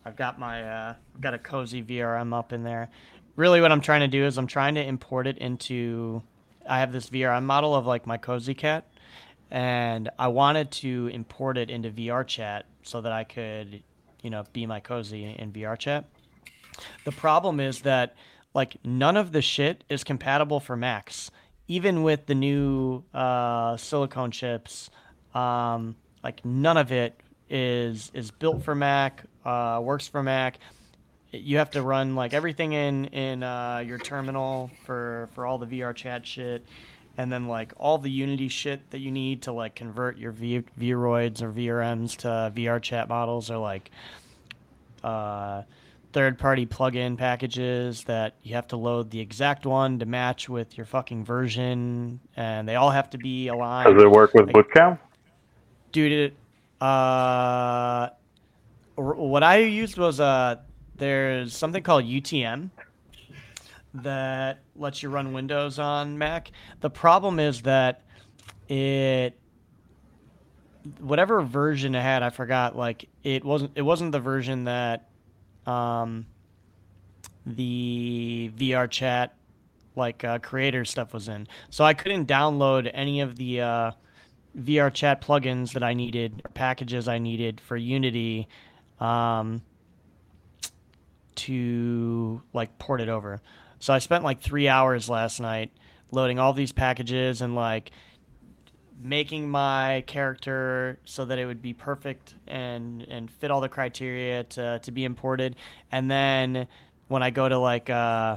I've got my uh got a cozy VRM up in there. Really what I'm trying to do is I'm trying to import it into I have this VRM model of like my cozy cat and I wanted to import it into VR chat so that I could, you know, be my cozy in VR chat. The problem is that like none of the shit is compatible for Macs, even with the new uh, silicone chips. Um, like none of it is is built for Mac, uh, works for Mac. You have to run like everything in in uh, your terminal for for all the VR chat shit, and then like all the Unity shit that you need to like convert your v- Vroids or VRMs to VR chat models are like uh, third-party plug-in packages that you have to load the exact one to match with your fucking version, and they all have to be aligned. Does it work with Like- Bootcamp? Dude, uh, what I used was uh, there's something called UTM that lets you run Windows on Mac. The problem is that it whatever version it had, I forgot. Like it wasn't it wasn't the version that um, the VR chat like uh, creator stuff was in. So I couldn't download any of the uh, VR chat plugins that I needed, packages I needed for Unity, um, to like port it over. So I spent like three hours last night loading all these packages and like making my character so that it would be perfect and and fit all the criteria to to be imported. And then when I go to like uh,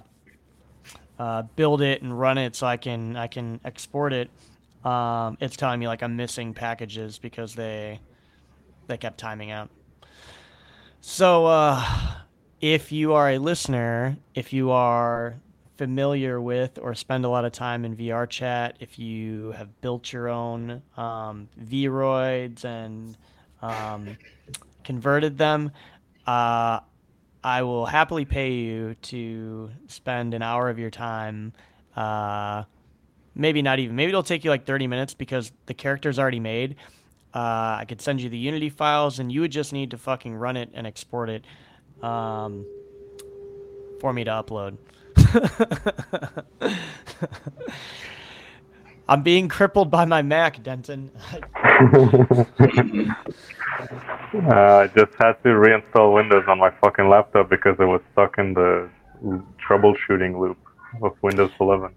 uh, build it and run it so I can I can export it, um, it's telling me like I'm missing packages because they they kept timing out. So uh, if you are a listener, if you are familiar with or spend a lot of time in VR chat, if you have built your own um, Vroids and um, converted them, uh, I will happily pay you to spend an hour of your time. Uh, maybe not even. Maybe it'll take you like 30 minutes because the character's already made. Uh, I could send you the Unity files, and you would just need to fucking run it and export it um, for me to upload. I'm being crippled by my Mac, Denton. Uh, I just had to reinstall Windows on my fucking laptop because it was stuck in the troubleshooting loop of Windows 11.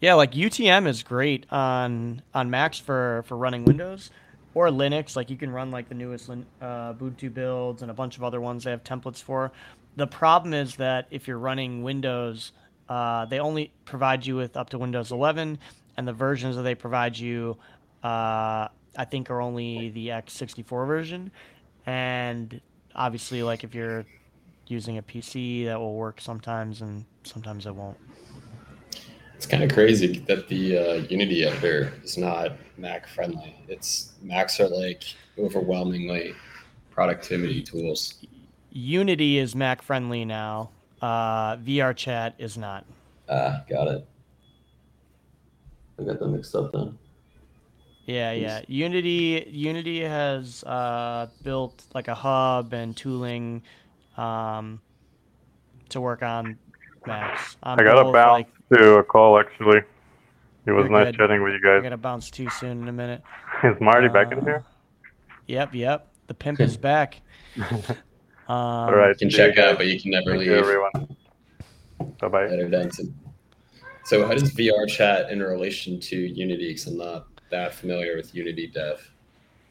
Yeah, like UTM is great on on Macs for for running Windows or Linux. Like you can run like the newest uh, Ubuntu builds and a bunch of other ones they have templates for. The problem is that if you're running Windows, uh, they only provide you with up to Windows 11, and the versions that they provide you, uh, I think, are only the x64 version. And obviously, like if you're using a PC, that will work sometimes, and sometimes it won't. It's kind of crazy that the uh, Unity editor is not Mac friendly. It's Macs are like overwhelmingly productivity tools. Unity is Mac friendly now. Uh, VR chat is not. Ah, got it. I got them mixed up then. Yeah, yeah. Unity Unity has uh, built like a hub and tooling um, to work on Macs. On I got to both, bounce like, to a call actually. It was You're nice good. chatting with you guys. I'm going to bounce too soon in a minute. Is Marty back in Uh, here? Yep, yep. The pimp is back. Um, All right. You can see you check out, but you can never Thank leave. you, everyone. Bye bye. Better Denton. So, how does VR chat in relation to Unity? Because I'm not that familiar with Unity dev.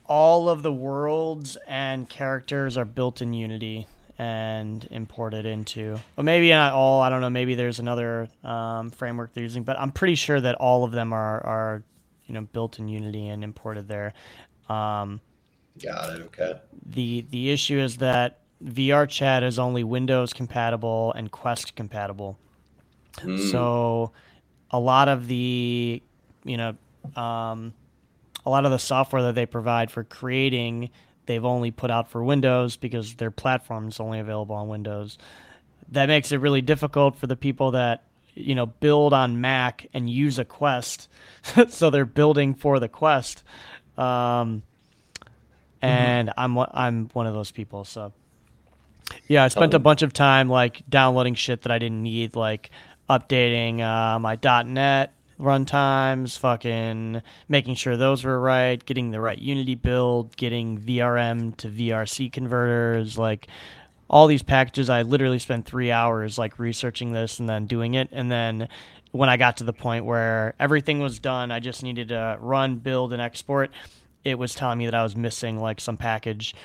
all of the worlds and characters are built in Unity and imported into. Well, maybe not all. I don't know. Maybe there's another um, framework they're using, but I'm pretty sure that all of them are are you know built in Unity and imported there. Um, Got it. Okay. the the issue is that VR chat is only Windows compatible and Quest compatible. Mm, So a lot of the you know um, a lot of the software that they provide for creating they've only put out for Windows because their platform is only available on Windows. That makes it really difficult for the people that you know build on Mac and use a Quest, so they're building for the Quest. Um, and I'm one- I'm one of those people. So yeah, I spent a bunch of time like downloading shit that I didn't need, like updating uh, my .NET runtimes, fucking making sure those were right, getting the right Unity build, getting VRM to VRC converters, like all these packages. I literally spent three hours like researching this and then doing it, and then when I got to the point where everything was done, I just needed to run, build, and export. It was telling me that I was missing like some package,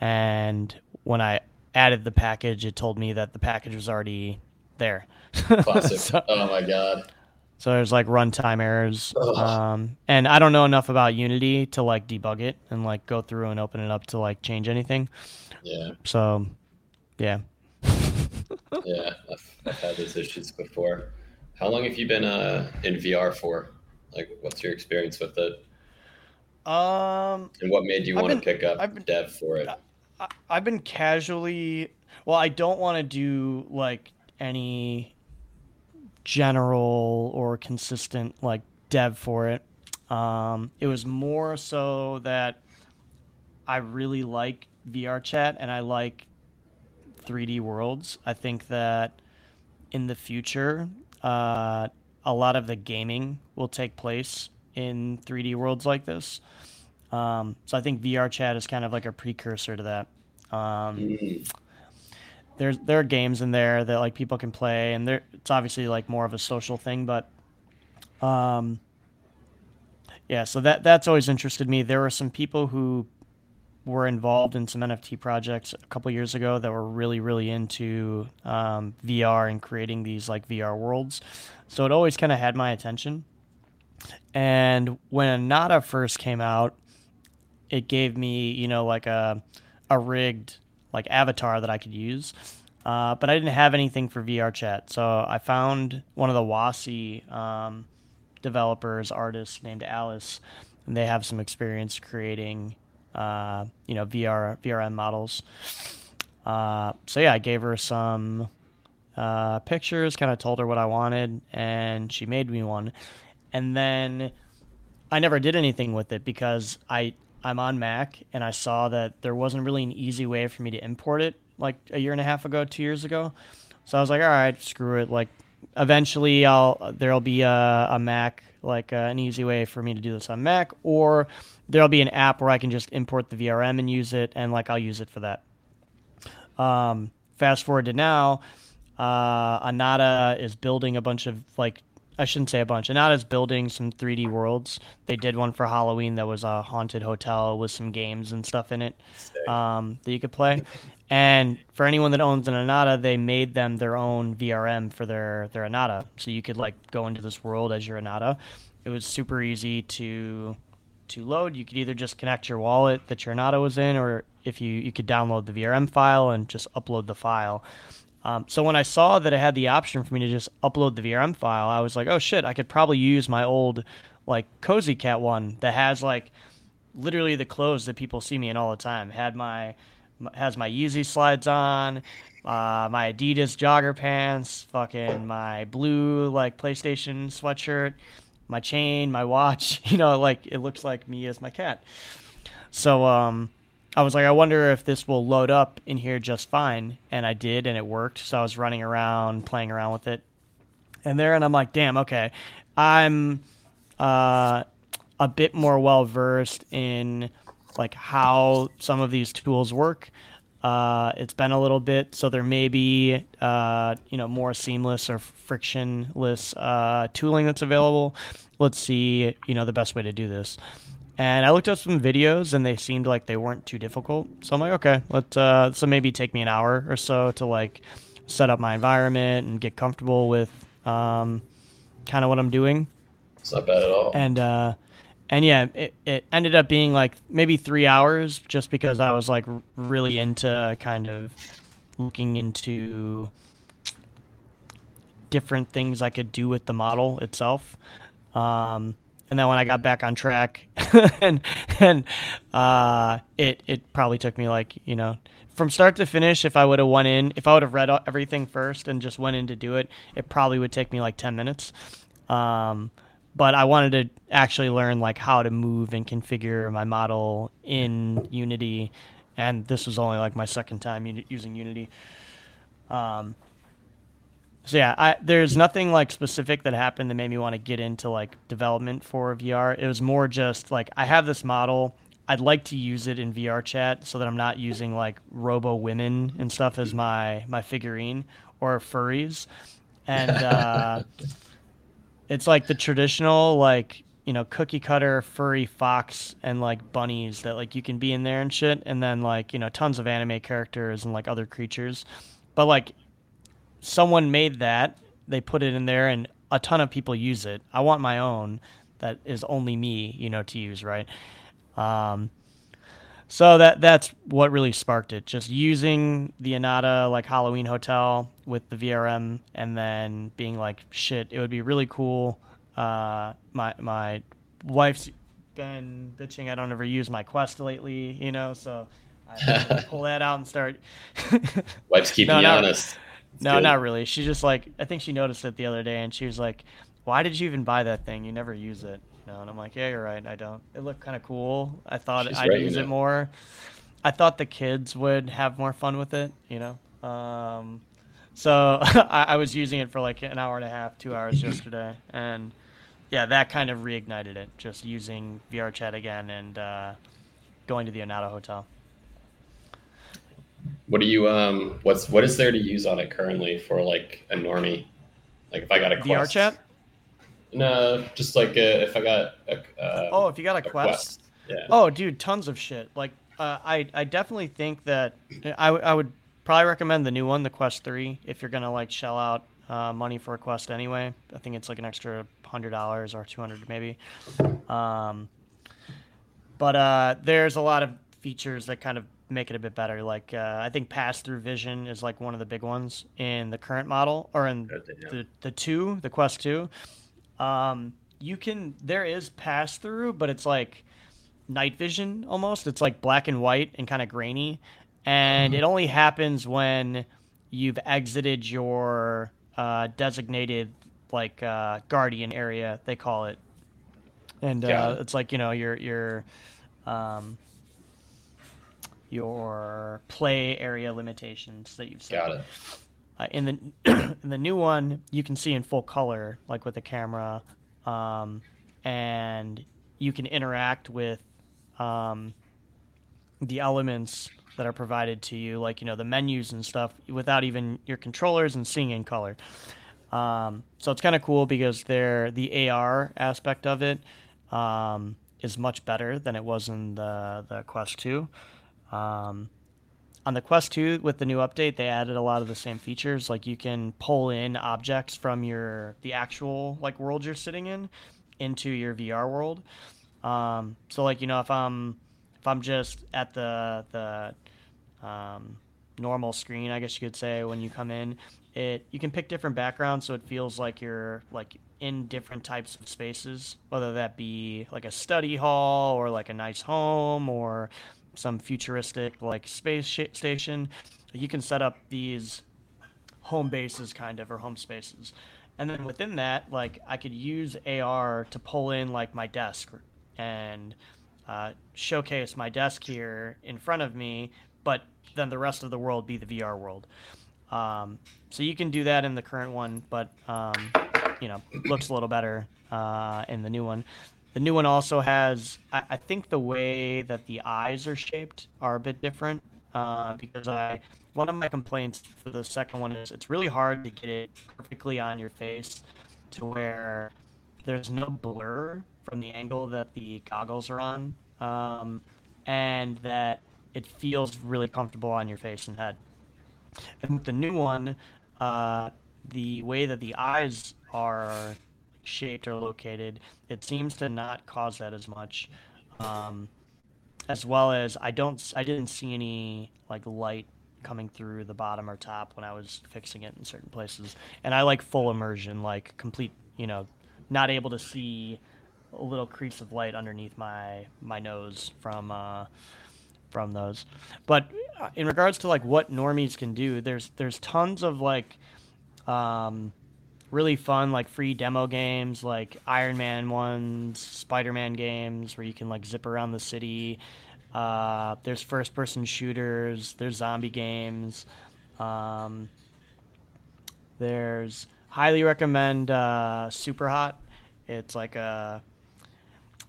and when I added the package, it told me that the package was already there. Classic. so, oh my god. So there's like runtime errors, um, and I don't know enough about Unity to like debug it and like go through and open it up to like change anything. Yeah. So, yeah. Yeah. I've, I've had those issues before. How long have you been uh, in VR for? Like, what's your experience with it? Um, And what made you I've want to pick up I've been- dev for it? I, I've been casually. Well, I don't want to do like any general or consistent like dev for it. Um, it was more so that I really like VR chat and I like 3D worlds. I think that in the future, uh, a lot of the gaming will take place in 3D worlds like this. Um, so I think VR chat is kind of like a precursor to that. Um, Mm, there's there are games in there that like people can play, and there it's obviously like more of a social thing, but um, yeah. So that that's always interested me. There were some people who were involved in some NFT projects a couple years ago that were really really into um, VR and creating these like VR worlds. So it always kind of had my attention. And when Anata first came out, it gave me you know like a a rigged like avatar that I could use. Uh, but I didn't have anything for VR chat, so I found one of the Wasi um, developers, artists named Alice, and they have some experience creating, uh, you know, VR VRM models. Uh, so yeah, I gave her some uh, pictures, kind of told her what I wanted, and she made me one. And then I never did anything with it because I I'm on Mac and I saw that there wasn't really an easy way for me to import it like a year and a half ago, two years ago. So I was like, all right, screw it. Like eventually I'll there'll be a, a Mac like uh, an easy way for me to do this on Mac, or there'll be an app where I can just import the VRM and use it, and like I'll use it for that. Um, fast forward to now, uh, Anata is building a bunch of like I shouldn't say a bunch. And Anata's building some 3D worlds. They did one for Halloween that was a haunted hotel with some games and stuff in it um, that you could play. And for anyone that owns an Anata, they made them their own VRM for their their Anata, so you could like go into this world as your Anata. It was super easy to to load. You could either just connect your wallet that your Anata was in, or if you you could download the VRM file and just upload the file. Um, so when I saw that it had the option for me to just upload the VRM file, I was like, oh shit, I could probably use my old like Cozy Cat one that has like literally the clothes that people see me in all the time. Had my has my Yeezy slides on, uh, my Adidas jogger pants, fucking my blue like PlayStation sweatshirt, my chain, my watch. You know, like it looks like me as my cat. So um, I was like, I wonder if this will load up in here just fine, and I did, and it worked. So I was running around, playing around with it, and there, and I'm like, damn, okay, I'm uh, a bit more well versed in like how some of these tools work. Uh, it's been a little bit, so there may be uh, you know more seamless or frictionless uh, tooling that's available. Let's see, you know, the best way to do this. And I looked up some videos, and they seemed like they weren't too difficult. So I'm like, okay, let uh, so maybe take me an hour or so to like set up my environment and get comfortable with um, kind of what I'm doing. It's not bad at all. And uh, and yeah, it, it ended up being like maybe three hours just because I was like really into kind of looking into different things I could do with the model itself. Um, and then when I got back on track, and and uh, it it probably took me like you know from start to finish. If I would have went in, if I would have read everything first and just went in to do it, it probably would take me like ten minutes. Um, but I wanted to actually learn like how to move and configure my model in Unity, and this was only like my second time using Unity. Um, so yeah, I, there's nothing like specific that happened that made me want to get into like development for VR. It was more just like I have this model. I'd like to use it in VR chat so that I'm not using like robo women and stuff as my my figurine or furries, and. Uh, it's like the traditional like you know cookie cutter furry fox and like bunnies that like you can be in there and shit and then like you know tons of anime characters and like other creatures but like someone made that they put it in there and a ton of people use it i want my own that is only me you know to use right um so that that's what really sparked it. Just using the Anata like Halloween Hotel with the VRM, and then being like, shit, it would be really cool. Uh, my my wife's been bitching I don't ever use my Quest lately, you know, so I pull that out and start. Wife's keeping no, you honest. No, good. not really. She just like I think she noticed it the other day, and she was like, "Why did you even buy that thing? You never use it." No, and I'm like, yeah, you're right. I don't. It looked kind of cool. I thought She's I'd right, use it more. I thought the kids would have more fun with it, you know. Um, so I, I, was using it for like an hour and a half, two hours yesterday, and yeah, that kind of reignited it. Just using VR chat again and uh, going to the Anata Hotel. What do you um? What's what is there to use on it currently for like a normie? Like if I got a VR quest? chat. No, just like uh, if I got a, uh, oh, if you got a, a quest. quest. Yeah. Oh, dude, tons of shit. Like, uh, I I definitely think that I I would probably recommend the new one, the Quest Three, if you're gonna like shell out uh, money for a quest anyway. I think it's like an extra hundred dollars or two hundred maybe. Um, but uh, there's a lot of features that kind of make it a bit better. Like uh, I think pass through vision is like one of the big ones in the current model or in the the two, the Quest Two. Um, you can there is pass through, but it's like night vision almost. It's like black and white and kind of grainy, and mm-hmm. it only happens when you've exited your uh, designated like uh, guardian area. They call it, and uh, it's like you know your your um, your play area limitations that you've set. Got it. Uh, in the in the new one, you can see in full color, like with the camera, um, and you can interact with um, the elements that are provided to you, like you know the menus and stuff, without even your controllers and seeing in color. Um, so it's kind of cool because they're the AR aspect of it um, is much better than it was in the the Quest Two. Um, on the Quest 2 with the new update, they added a lot of the same features. Like you can pull in objects from your the actual like world you're sitting in into your VR world. Um, so like you know if I'm if I'm just at the the um, normal screen, I guess you could say when you come in, it you can pick different backgrounds so it feels like you're like in different types of spaces, whether that be like a study hall or like a nice home or some futuristic like space sh- station, you can set up these home bases kind of or home spaces. And then within that, like I could use AR to pull in like my desk and uh, showcase my desk here in front of me, but then the rest of the world be the VR world. Um, so you can do that in the current one, but um, you know, looks a little better uh, in the new one. The new one also has, I, I, think, the way that the eyes are shaped are a bit different uh, because I. One of my complaints for the second one is it's really hard to get it perfectly on your face to where there's no blur from the angle that the goggles are on, um, and that it feels really comfortable on your face and head. And with the new one, uh, the way that the eyes are shaped or located, it seems to not cause that as much. Um, as well as I don't, I didn't see any like light coming through the bottom or top when I was fixing it in certain places. And I like full immersion, like complete, you know, not able to see a little crease of light underneath my my nose from uh, from those. But uh, in regards to like what normies can do, there's there's tons of like um, really fun like free demo games like Iron Man ones, Spider Man games where you can like zip around the city. Uh, there's first person shooters. There's zombie games. Um, there's highly recommend uh, Super Hot. It's like a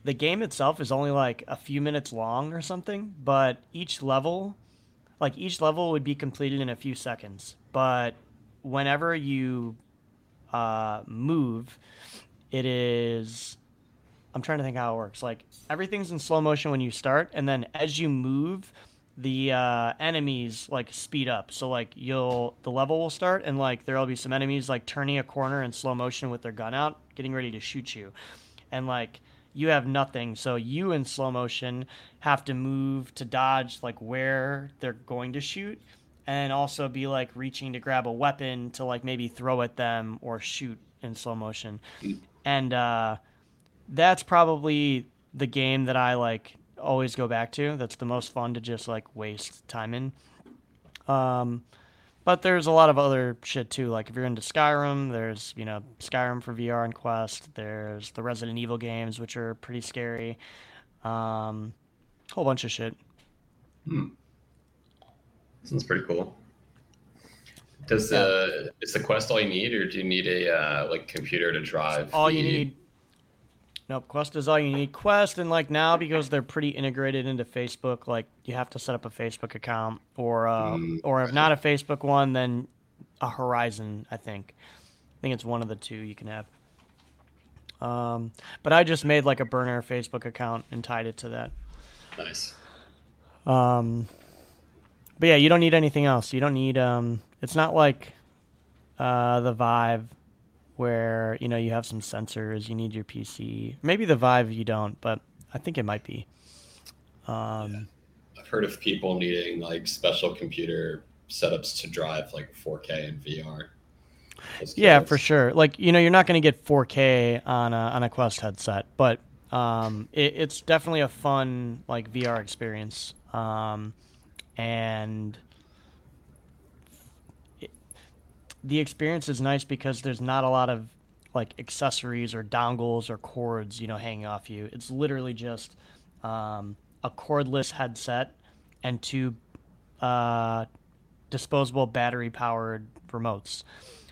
the game itself is only like a few minutes long or something, but each level, like each level would be completed in a few seconds. But whenever you uh, move, it is. I'm trying to think how it works. Like everything's in slow motion when you start, and then as you move, the uh, enemies like speed up. So like you'll the level will start, and like there'll be some enemies like turning a corner in slow motion with their gun out, getting ready to shoot you, and like you have nothing. So you in slow motion have to move to dodge like where they're going to shoot and also be like reaching to grab a weapon to like maybe throw at them or shoot in slow motion. And uh that's probably the game that I like always go back to. That's the most fun to just like waste time in. Um but there's a lot of other shit too. Like if you're into Skyrim, there's you know Skyrim for VR and Quest. There's the Resident Evil games, which are pretty scary. Um, whole bunch of shit. Hmm. Sounds pretty cool. Does the is the Quest all you need, or do you need a uh, like computer to drive? All you need Nope, Quest is all you need. Quest and like now because they're pretty integrated into Facebook, like you have to set up a Facebook account or uh, mm, or if not a Facebook one, then a Horizon. I think. I think it's one of the two you can have. Um, but I just made like a burner Facebook account and tied it to that. Nice. Um, but yeah, you don't need anything else. You don't need um. It's not like uh the Vive where you know you have some sensors. You need your PC. Maybe the Vive you don't, but I think it might be. Um, yeah. I've heard of people needing like special computer setups to drive like 4K and VR. Yeah, for sure. Like you know, you're not going to get 4K on a on a Quest headset, but um, it, it's definitely a fun like VR experience. Um, and the experience is nice because there's not a lot of like accessories or dongles or cords, you know, hanging off you. It's literally just um, a cordless headset and two uh, disposable battery powered remotes.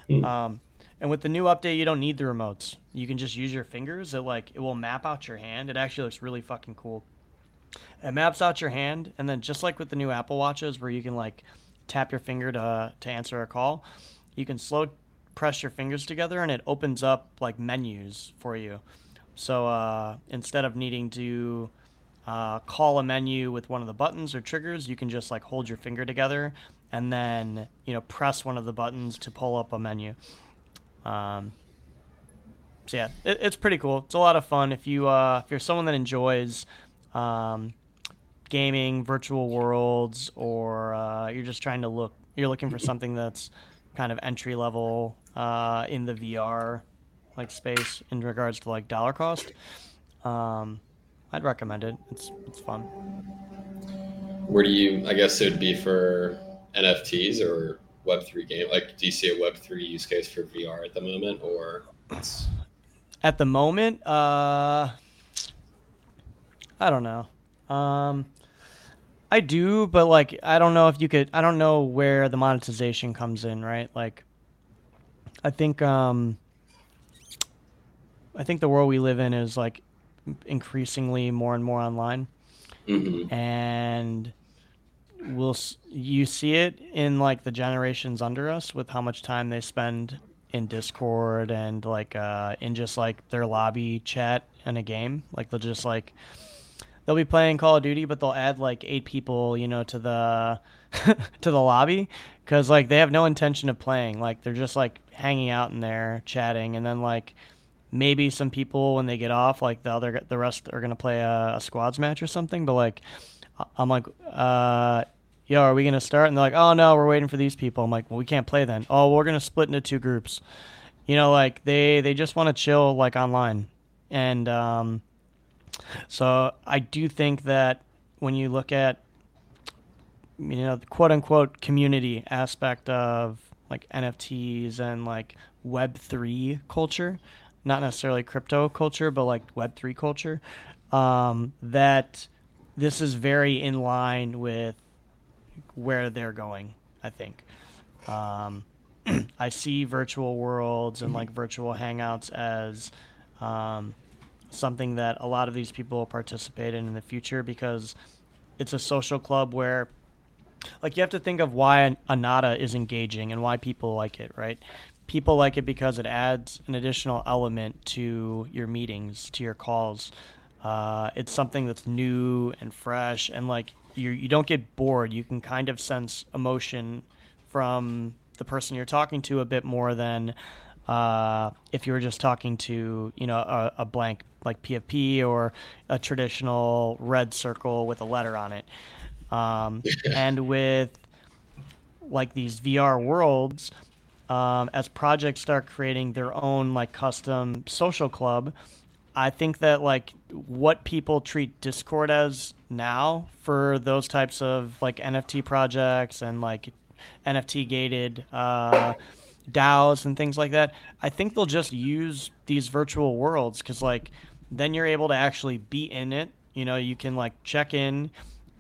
Mm. Um, and with the new update, you don't need the remotes. You can just use your fingers. It like it will map out your hand. It actually looks really fucking cool. It maps out your hand, and then just like with the new Apple Watches, where you can like tap your finger to to answer a call, you can slow press your fingers together and it opens up like menus for you. So uh, instead of needing to uh, call a menu with one of the buttons or triggers, you can just like hold your finger together and then you know press one of the buttons to pull up a menu. Um, so yeah, it, it's pretty cool. It's a lot of fun if you uh, if you're someone that enjoys um, gaming, virtual worlds, or uh, you're just trying to look, you're looking for something that's kind of entry level uh, in the VR like space in regards to like dollar cost. Um, I'd recommend it. It's it's fun. Where do you? I guess it would be for NFTs or Web three game. Like, do you see a Web three use case for VR at the moment, or? At the moment, uh, I don't know. Um, I do, but like I don't know if you could. I don't know where the monetization comes in, right? Like, I think um, I think the world we live in is like increasingly more and more online, Mhm. and we'll you see it in like the generations under us with how much time they spend in Discord and like uh, in just like their lobby chat in a game. Like they'll just like they'll be playing Call of Duty, but they'll add like eight people, you know, to the to the lobby because like they have no intention of playing. Like they're just like hanging out in there chatting, and then like maybe some people when they get off, like the other the rest are gonna play a, a squads match or something. But like I'm like, uh, yo, are we gonna start? And they're like, oh no, we're waiting for these people. I'm like, well, we can't play then. Oh, we're gonna split into two groups. You know, like they they just want to chill like online, and um, so I do think that when you look at you know the quote unquote community aspect of like NFTs and like Web three culture, not necessarily crypto culture, but like Web three culture, um, that this is very in line with where they're going. I think. Um, I see virtual worlds and like virtual hangouts as um, something that a lot of these people will participate in in the future because it's a social club where like you have to think of why an- Anata is engaging and why people like it, right? People like it because it adds an additional element to your meetings, to your calls. Uh, it's something that's new and fresh, and like you you don't get bored. You can kind of sense emotion from the person you're talking to a bit more than uh, if you were just talking to you know a, a blank like PFP or a traditional red circle with a letter on it. Um, and with like these VR worlds, um, as projects start creating their own like custom social club, I think that like what people treat Discord as now for those types of like NFT projects and like NFT gated uh, DAOs and things like that, I think they'll just use these virtual worlds because like then you're able to actually be in it. You know, you can like check in.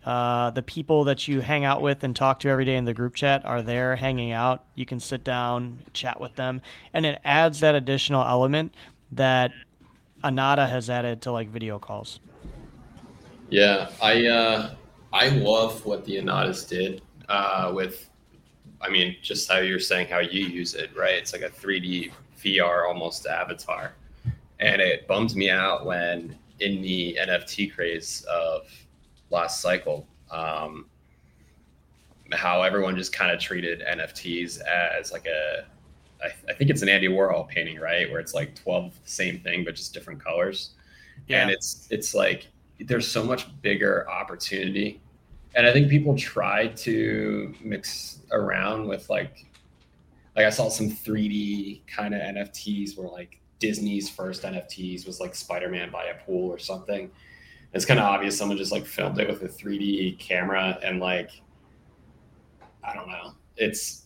Uh, the people that you hang out with and talk to every day in the group chat are there hanging out. You can sit down, chat with them, and it adds that additional element that Anata has added to like video calls. Yeah, I uh, I love what the Anatas did uh, with. I mean, just how you're saying how you use it, right? It's like a 3D VR almost avatar, and it bums me out when in the NFT craze of last cycle, um, how everyone just kind of treated NFTs as like a. I, I think it's an Andy Warhol painting, right? Where it's like 12 the same thing but just different colors, Yeah. and it's it's like there's so much bigger opportunity and i think people try to mix around with like like i saw some 3d kind of nfts where like disney's first nfts was like spider-man by a pool or something. It's kind of obvious someone just like filmed it with a 3d camera and like i don't know. It's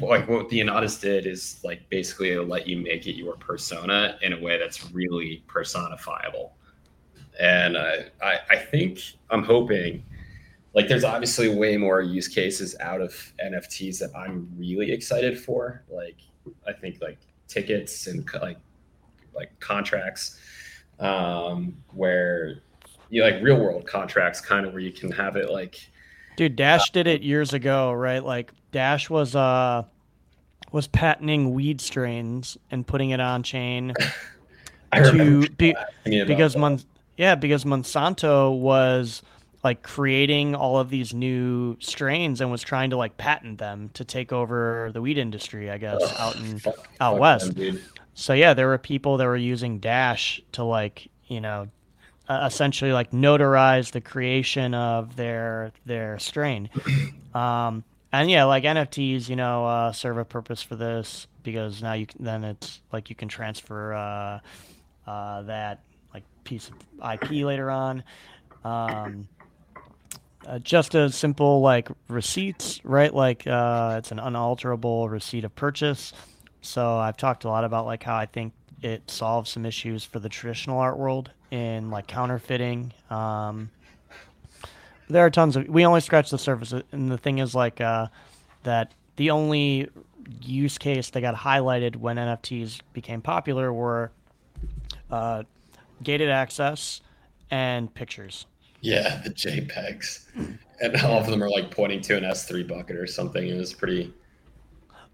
like what the Anatas did is like basically let you make it your persona in a way that's really personifiable. And I, I think I'm hoping like there's obviously way more use cases out of NFTs that I'm really excited for. Like I think like tickets and like like contracts um, where you know, like real world contracts kind of where you can have it like Dude, Dash did it years ago, right? Like Dash was uh was patenting weed strains and putting it on chain I to be, because. Mon- yeah, because Monsanto was like creating all of these new strains and was trying to like patent them to take over the weed industry, I guess, Ugh, out in fuck- out fuck west. them. So yeah, there were people that were using Dash to like, you know, uh, essentially like notarize the creation of their their strain. Um, and yeah, like NFTs, you know, uh, serve a purpose for this because now you can, then it's like you can transfer uh, uh, that like piece of IP later on. Um, uh, just a simple like receipts, right? Like uh, it's an unalterable receipt of purchase. So I've talked a lot about like how I think it solves some issues for the traditional art world in like counterfeiting um, there are tons of. We only scratch the surface, and the thing is like uh, that the only use case that got highlighted when NFTs became popular were uh, gated access and pictures. Yeah, the JPEGs, and all of them are like pointing to an S3 bucket or something. It was pretty.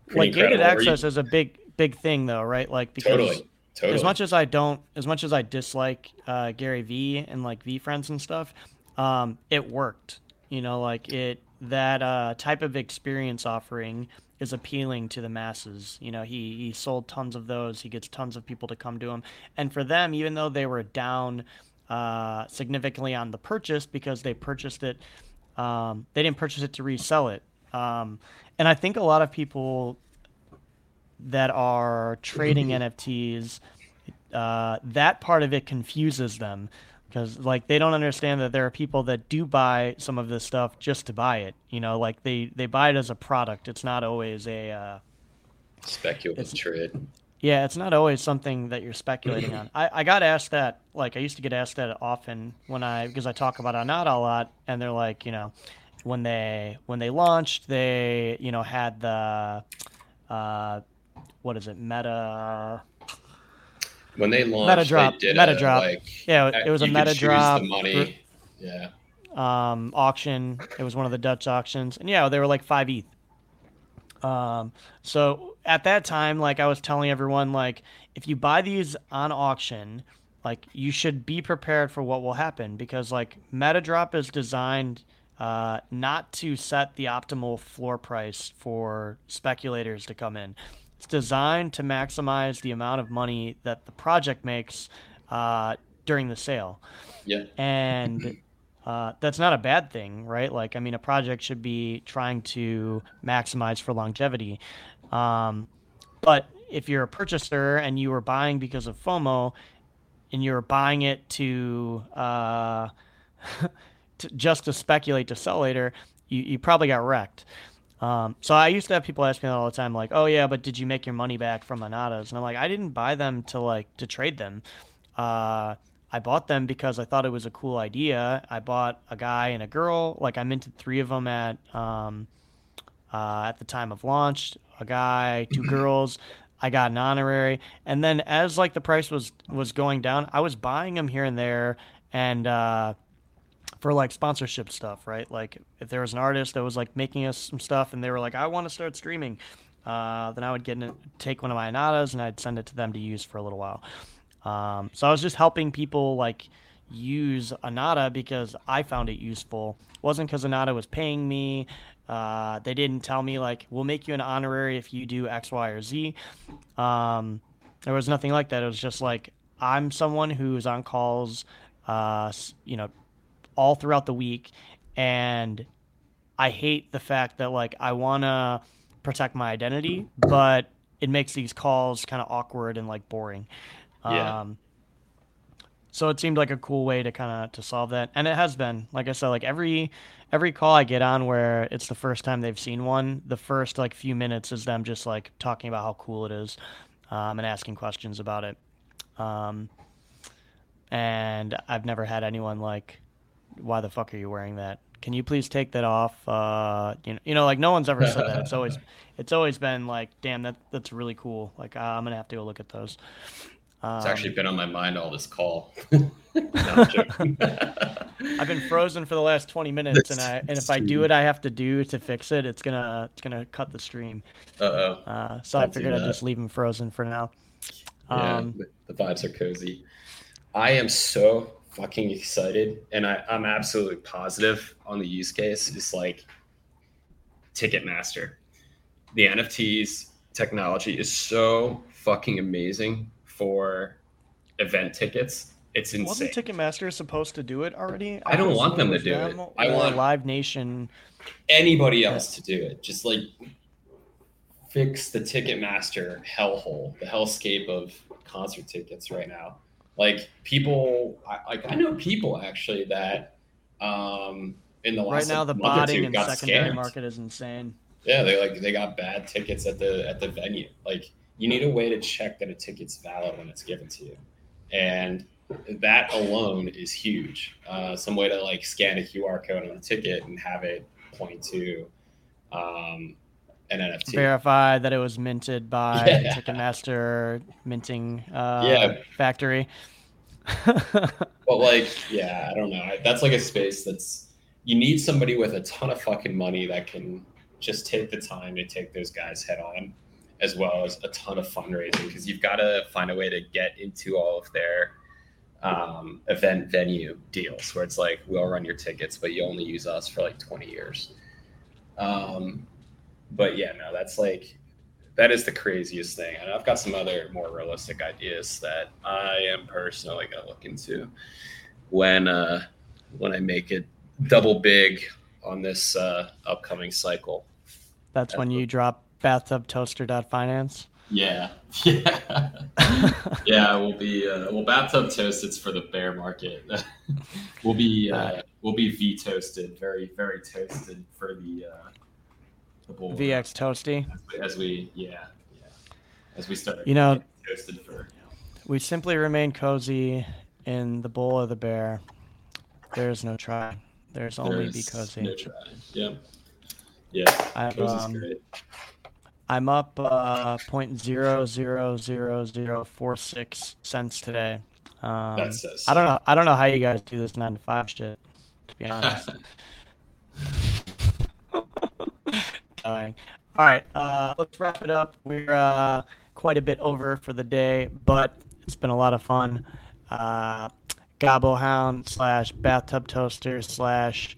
pretty like gated incredible. You- access is a big big thing though, right? Like because Totally. Totally. as much as I don't, as much as I dislike uh, Gary V and like VeeFriends and stuff, um, it worked. You know, like it that uh, type of experience offering is appealing to the masses. You know, he he sold tons of those. He gets tons of people to come to him, and for them, even though they were down uh, significantly on the purchase because they purchased it, um, they didn't purchase it to resell it. Um, and I think a lot of people that are trading NFTs, uh, that part of it confuses them because like they don't understand that there are people that do buy some of this stuff just to buy it. You know, like they they buy it as a product. It's not always a uh, speculative it's- trade. Yeah, it's not always something that you're speculating on. I, I got asked that, like, I used to get asked that often when I, because I talk about Anata a lot, and they're like, you know, when they, when they launched, they, you know, had the, uh, what is it, Meta, When they launched, meta drop, they did meta a, drop. Like, yeah, uh, it was a meta drop money. Yeah. um, auction. It was one of the Dutch auctions, and yeah, they were like five ETH. Um, so at that time, like I was telling everyone, like if you buy these on auction, like you should be prepared for what will happen because like MetaDrop is designed uh, not to set the optimal floor price for speculators to come in. It's designed to maximize the amount of money that the project makes uh, during the sale Yeah. and uh, that's not a bad thing, right? Like, I mean, a project should be trying to maximize for longevity. Um, but if you're a purchaser and you were buying because of FOMO, and you're buying it to, uh, to just to speculate to sell later, you, you probably got wrecked. Um, so I used to have people ask me that all the time, like, "Oh yeah, but did you make your money back from Anatas?" And I'm like, "I didn't buy them to like to trade them. Uh, I bought them because I thought it was a cool idea. I bought a guy and a girl. Like I minted three of them at um, uh, at the time of launch. A guy, two girls. I got an honorary, and then as like the price was was going down, I was buying them here and there, and uh, for like sponsorship stuff, right? Like if there was an artist that was like making us some stuff, and they were like, "I want to start streaming," uh, then I would get in, take one of my anatas and I'd send it to them to use for a little while. Um, so I was just helping people like use Anata because I found it useful. It wasn't because Anata was paying me. Uh, they didn't tell me like we'll make you an honorary if you do X, Y, or Z. Um, there was nothing like that. It was just like I'm someone who's on calls, uh, you know, all throughout the week, and I hate the fact that like I want to protect my identity, but it makes these calls kind of awkward and like boring. Yeah. Um, so it seemed like a cool way to kind of to solve that, and it has been. Like I said, like every every call I get on where it's the first time they've seen one, the first like few minutes is them just like talking about how cool it is, um, and asking questions about it. Um, and I've never had anyone like, "Why the fuck are you wearing that? Can you please take that off?" Uh, you know, you know, like no one's ever said that. It's always it's always been like, "Damn, that that's really cool." Like uh, I'm gonna have to go look at those. Um, It's actually been on my mind all this call. No, I'm joking. I've been frozen for the last 20 minutes, and I and if I do what I have to do to fix it, it's gonna it's gonna cut the stream. Uh-oh. Uh, so I figured I'd just leave him frozen for now. Yeah, Um, the- the vibes are cozy. I am so fucking excited, and I, I'm absolutely positive on the use case. It's like Ticketmaster. The NFTs technology is so fucking amazing for event tickets. It's insane. Wasn't Ticketmaster supposed to do it already? I don't want them to do it. I want- Live Nation. Anybody else to do it? Just like fix the Ticketmaster hellhole, the hellscape of concert tickets right now. Like people, I, like I know people actually that um in the last Right now, the botting and secondary scammed. market is insane. Yeah, they like they got bad tickets at the at the venue. Like you need a way to check that a ticket's valid when it's given to you. And that alone is huge. Uh, some way to like scan a QR code on the ticket and have it point to um, an NFT. Verify that it was minted by Yeah. Ticketmaster minting uh, Yeah. factory. But like, yeah, I don't know. That's like a space that's you need somebody with a ton of fucking money that can just take the time to take those guys head on, as well as a ton of fundraising because you've got to find a way to get into all of their um, event venue deals where it's like we'll run your tickets, but you only use us for like 20 years. Um, but yeah, no, that's like that is the craziest thing. And I've got some other more realistic ideas that I am personally gonna look into when uh when I make it double big on this uh upcoming cycle. That's when you drop bathtubtoaster.finance. Yeah. Yeah. yeah, we'll be uh well bathtub toast it's for the bear market. we'll be uh we'll be V toasted, very, very toasted for the uh the bull VX Toasty. as we, as we yeah, yeah. As we start You know- toasted for We simply remain cozy in the bowl of the bear. There's no try. There's only be There's cozy. No try. Yeah. Yeah. Cozy's um, great. I'm up uh, point zero zero zero zero four six cents today. Um, I don't know. I don't know how you guys do this nine to five shit. To be honest. All right, uh, let's wrap it up. We're uh, quite a bit over for the day, but it's been a lot of fun. Uh, Hound slash Bathtub Toaster slash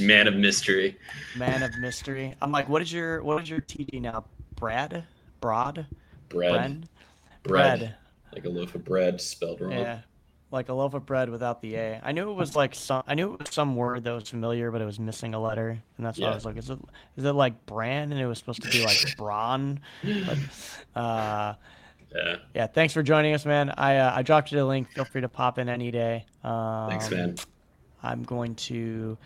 Man of mystery. Man of Mystery. I'm like, what is your what is your TD now? Brad? Broad? Bread. Bren? bread. bread. Like a loaf of bread spelled wrong. Yeah. Like a loaf of bread without the A. I knew it was like some I knew it was some word that was familiar, but it was missing a letter. And that's why I was like, is it is it like bran and it was supposed to be like brawn? But uh Yeah. yeah, thanks for joining us, man. I uh, I dropped you the link. Feel free to pop in any day. Um, Thanks, man. I'm going to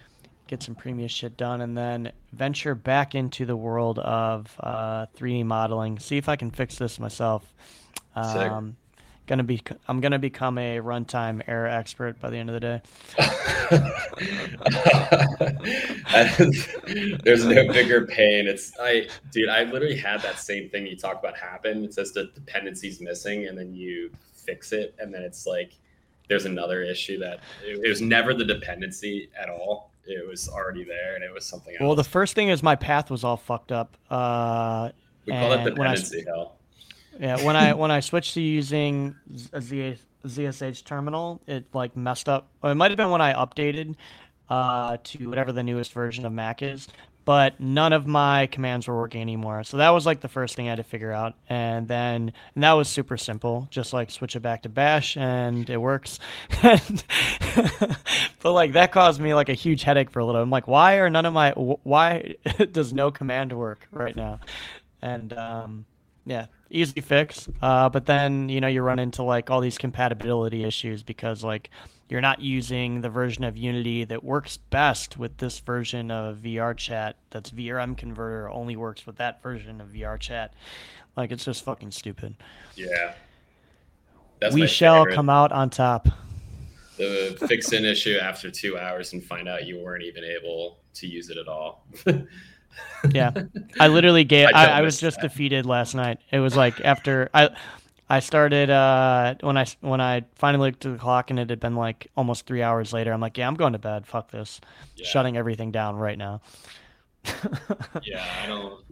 get some premium shit done and then venture back into the world of uh, 3D modeling. See if I can fix this myself. Um, gonna be I'm gonna become a runtime error expert by the end of the day. There's no bigger pain. It's I, dude. I literally had that same thing you talk about happen. It says the dependency's missing, and then you fix it, and then it's like there's another issue that it was never the dependency at all. It was already there, and it was something else. Well, the first thing is my path was all fucked up. Uh, we call it when I dependency hell. Yeah, when I when I switched to using a Z- ZSH terminal, it like messed up. It might have been when I updated uh, to whatever the newest version of Mac is, but none of my commands were working anymore. So that was like the first thing I had to figure out, and then and that was super simple. Just like switch it back to Bash, and it works. But like that caused me like a huge headache for a little. I'm like, why are none of my why does no command work right now? And um, yeah, easy fix. Uh, but then you know you run into like all these compatibility issues because like you're not using the version of Unity that works best with this version of VR Chat. That's VRM converter only works with that version of VR Chat. Like it's just fucking stupid. Yeah. That's we shall favorite. come out on top. the fix an issue after two hours and find out you weren't even able to use it at all. Yeah, I literally gave. I I, I, was just that. defeated last night. It was like after I, I started uh when I when I finally looked at the clock and it had been like almost three hours later. I'm like, yeah, I'm going to bed. Fuck this. Yeah. Shutting everything down right now. yeah, I don't.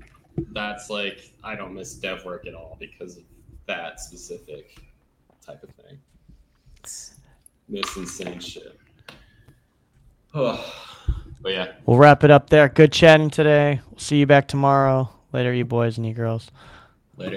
That's like I don't miss dev work at all because of that specific type of thing. It's miss insane shit. but yeah, We'll wrap it up there. Good chatting today. We'll see you back tomorrow. Later, you boys and you girls.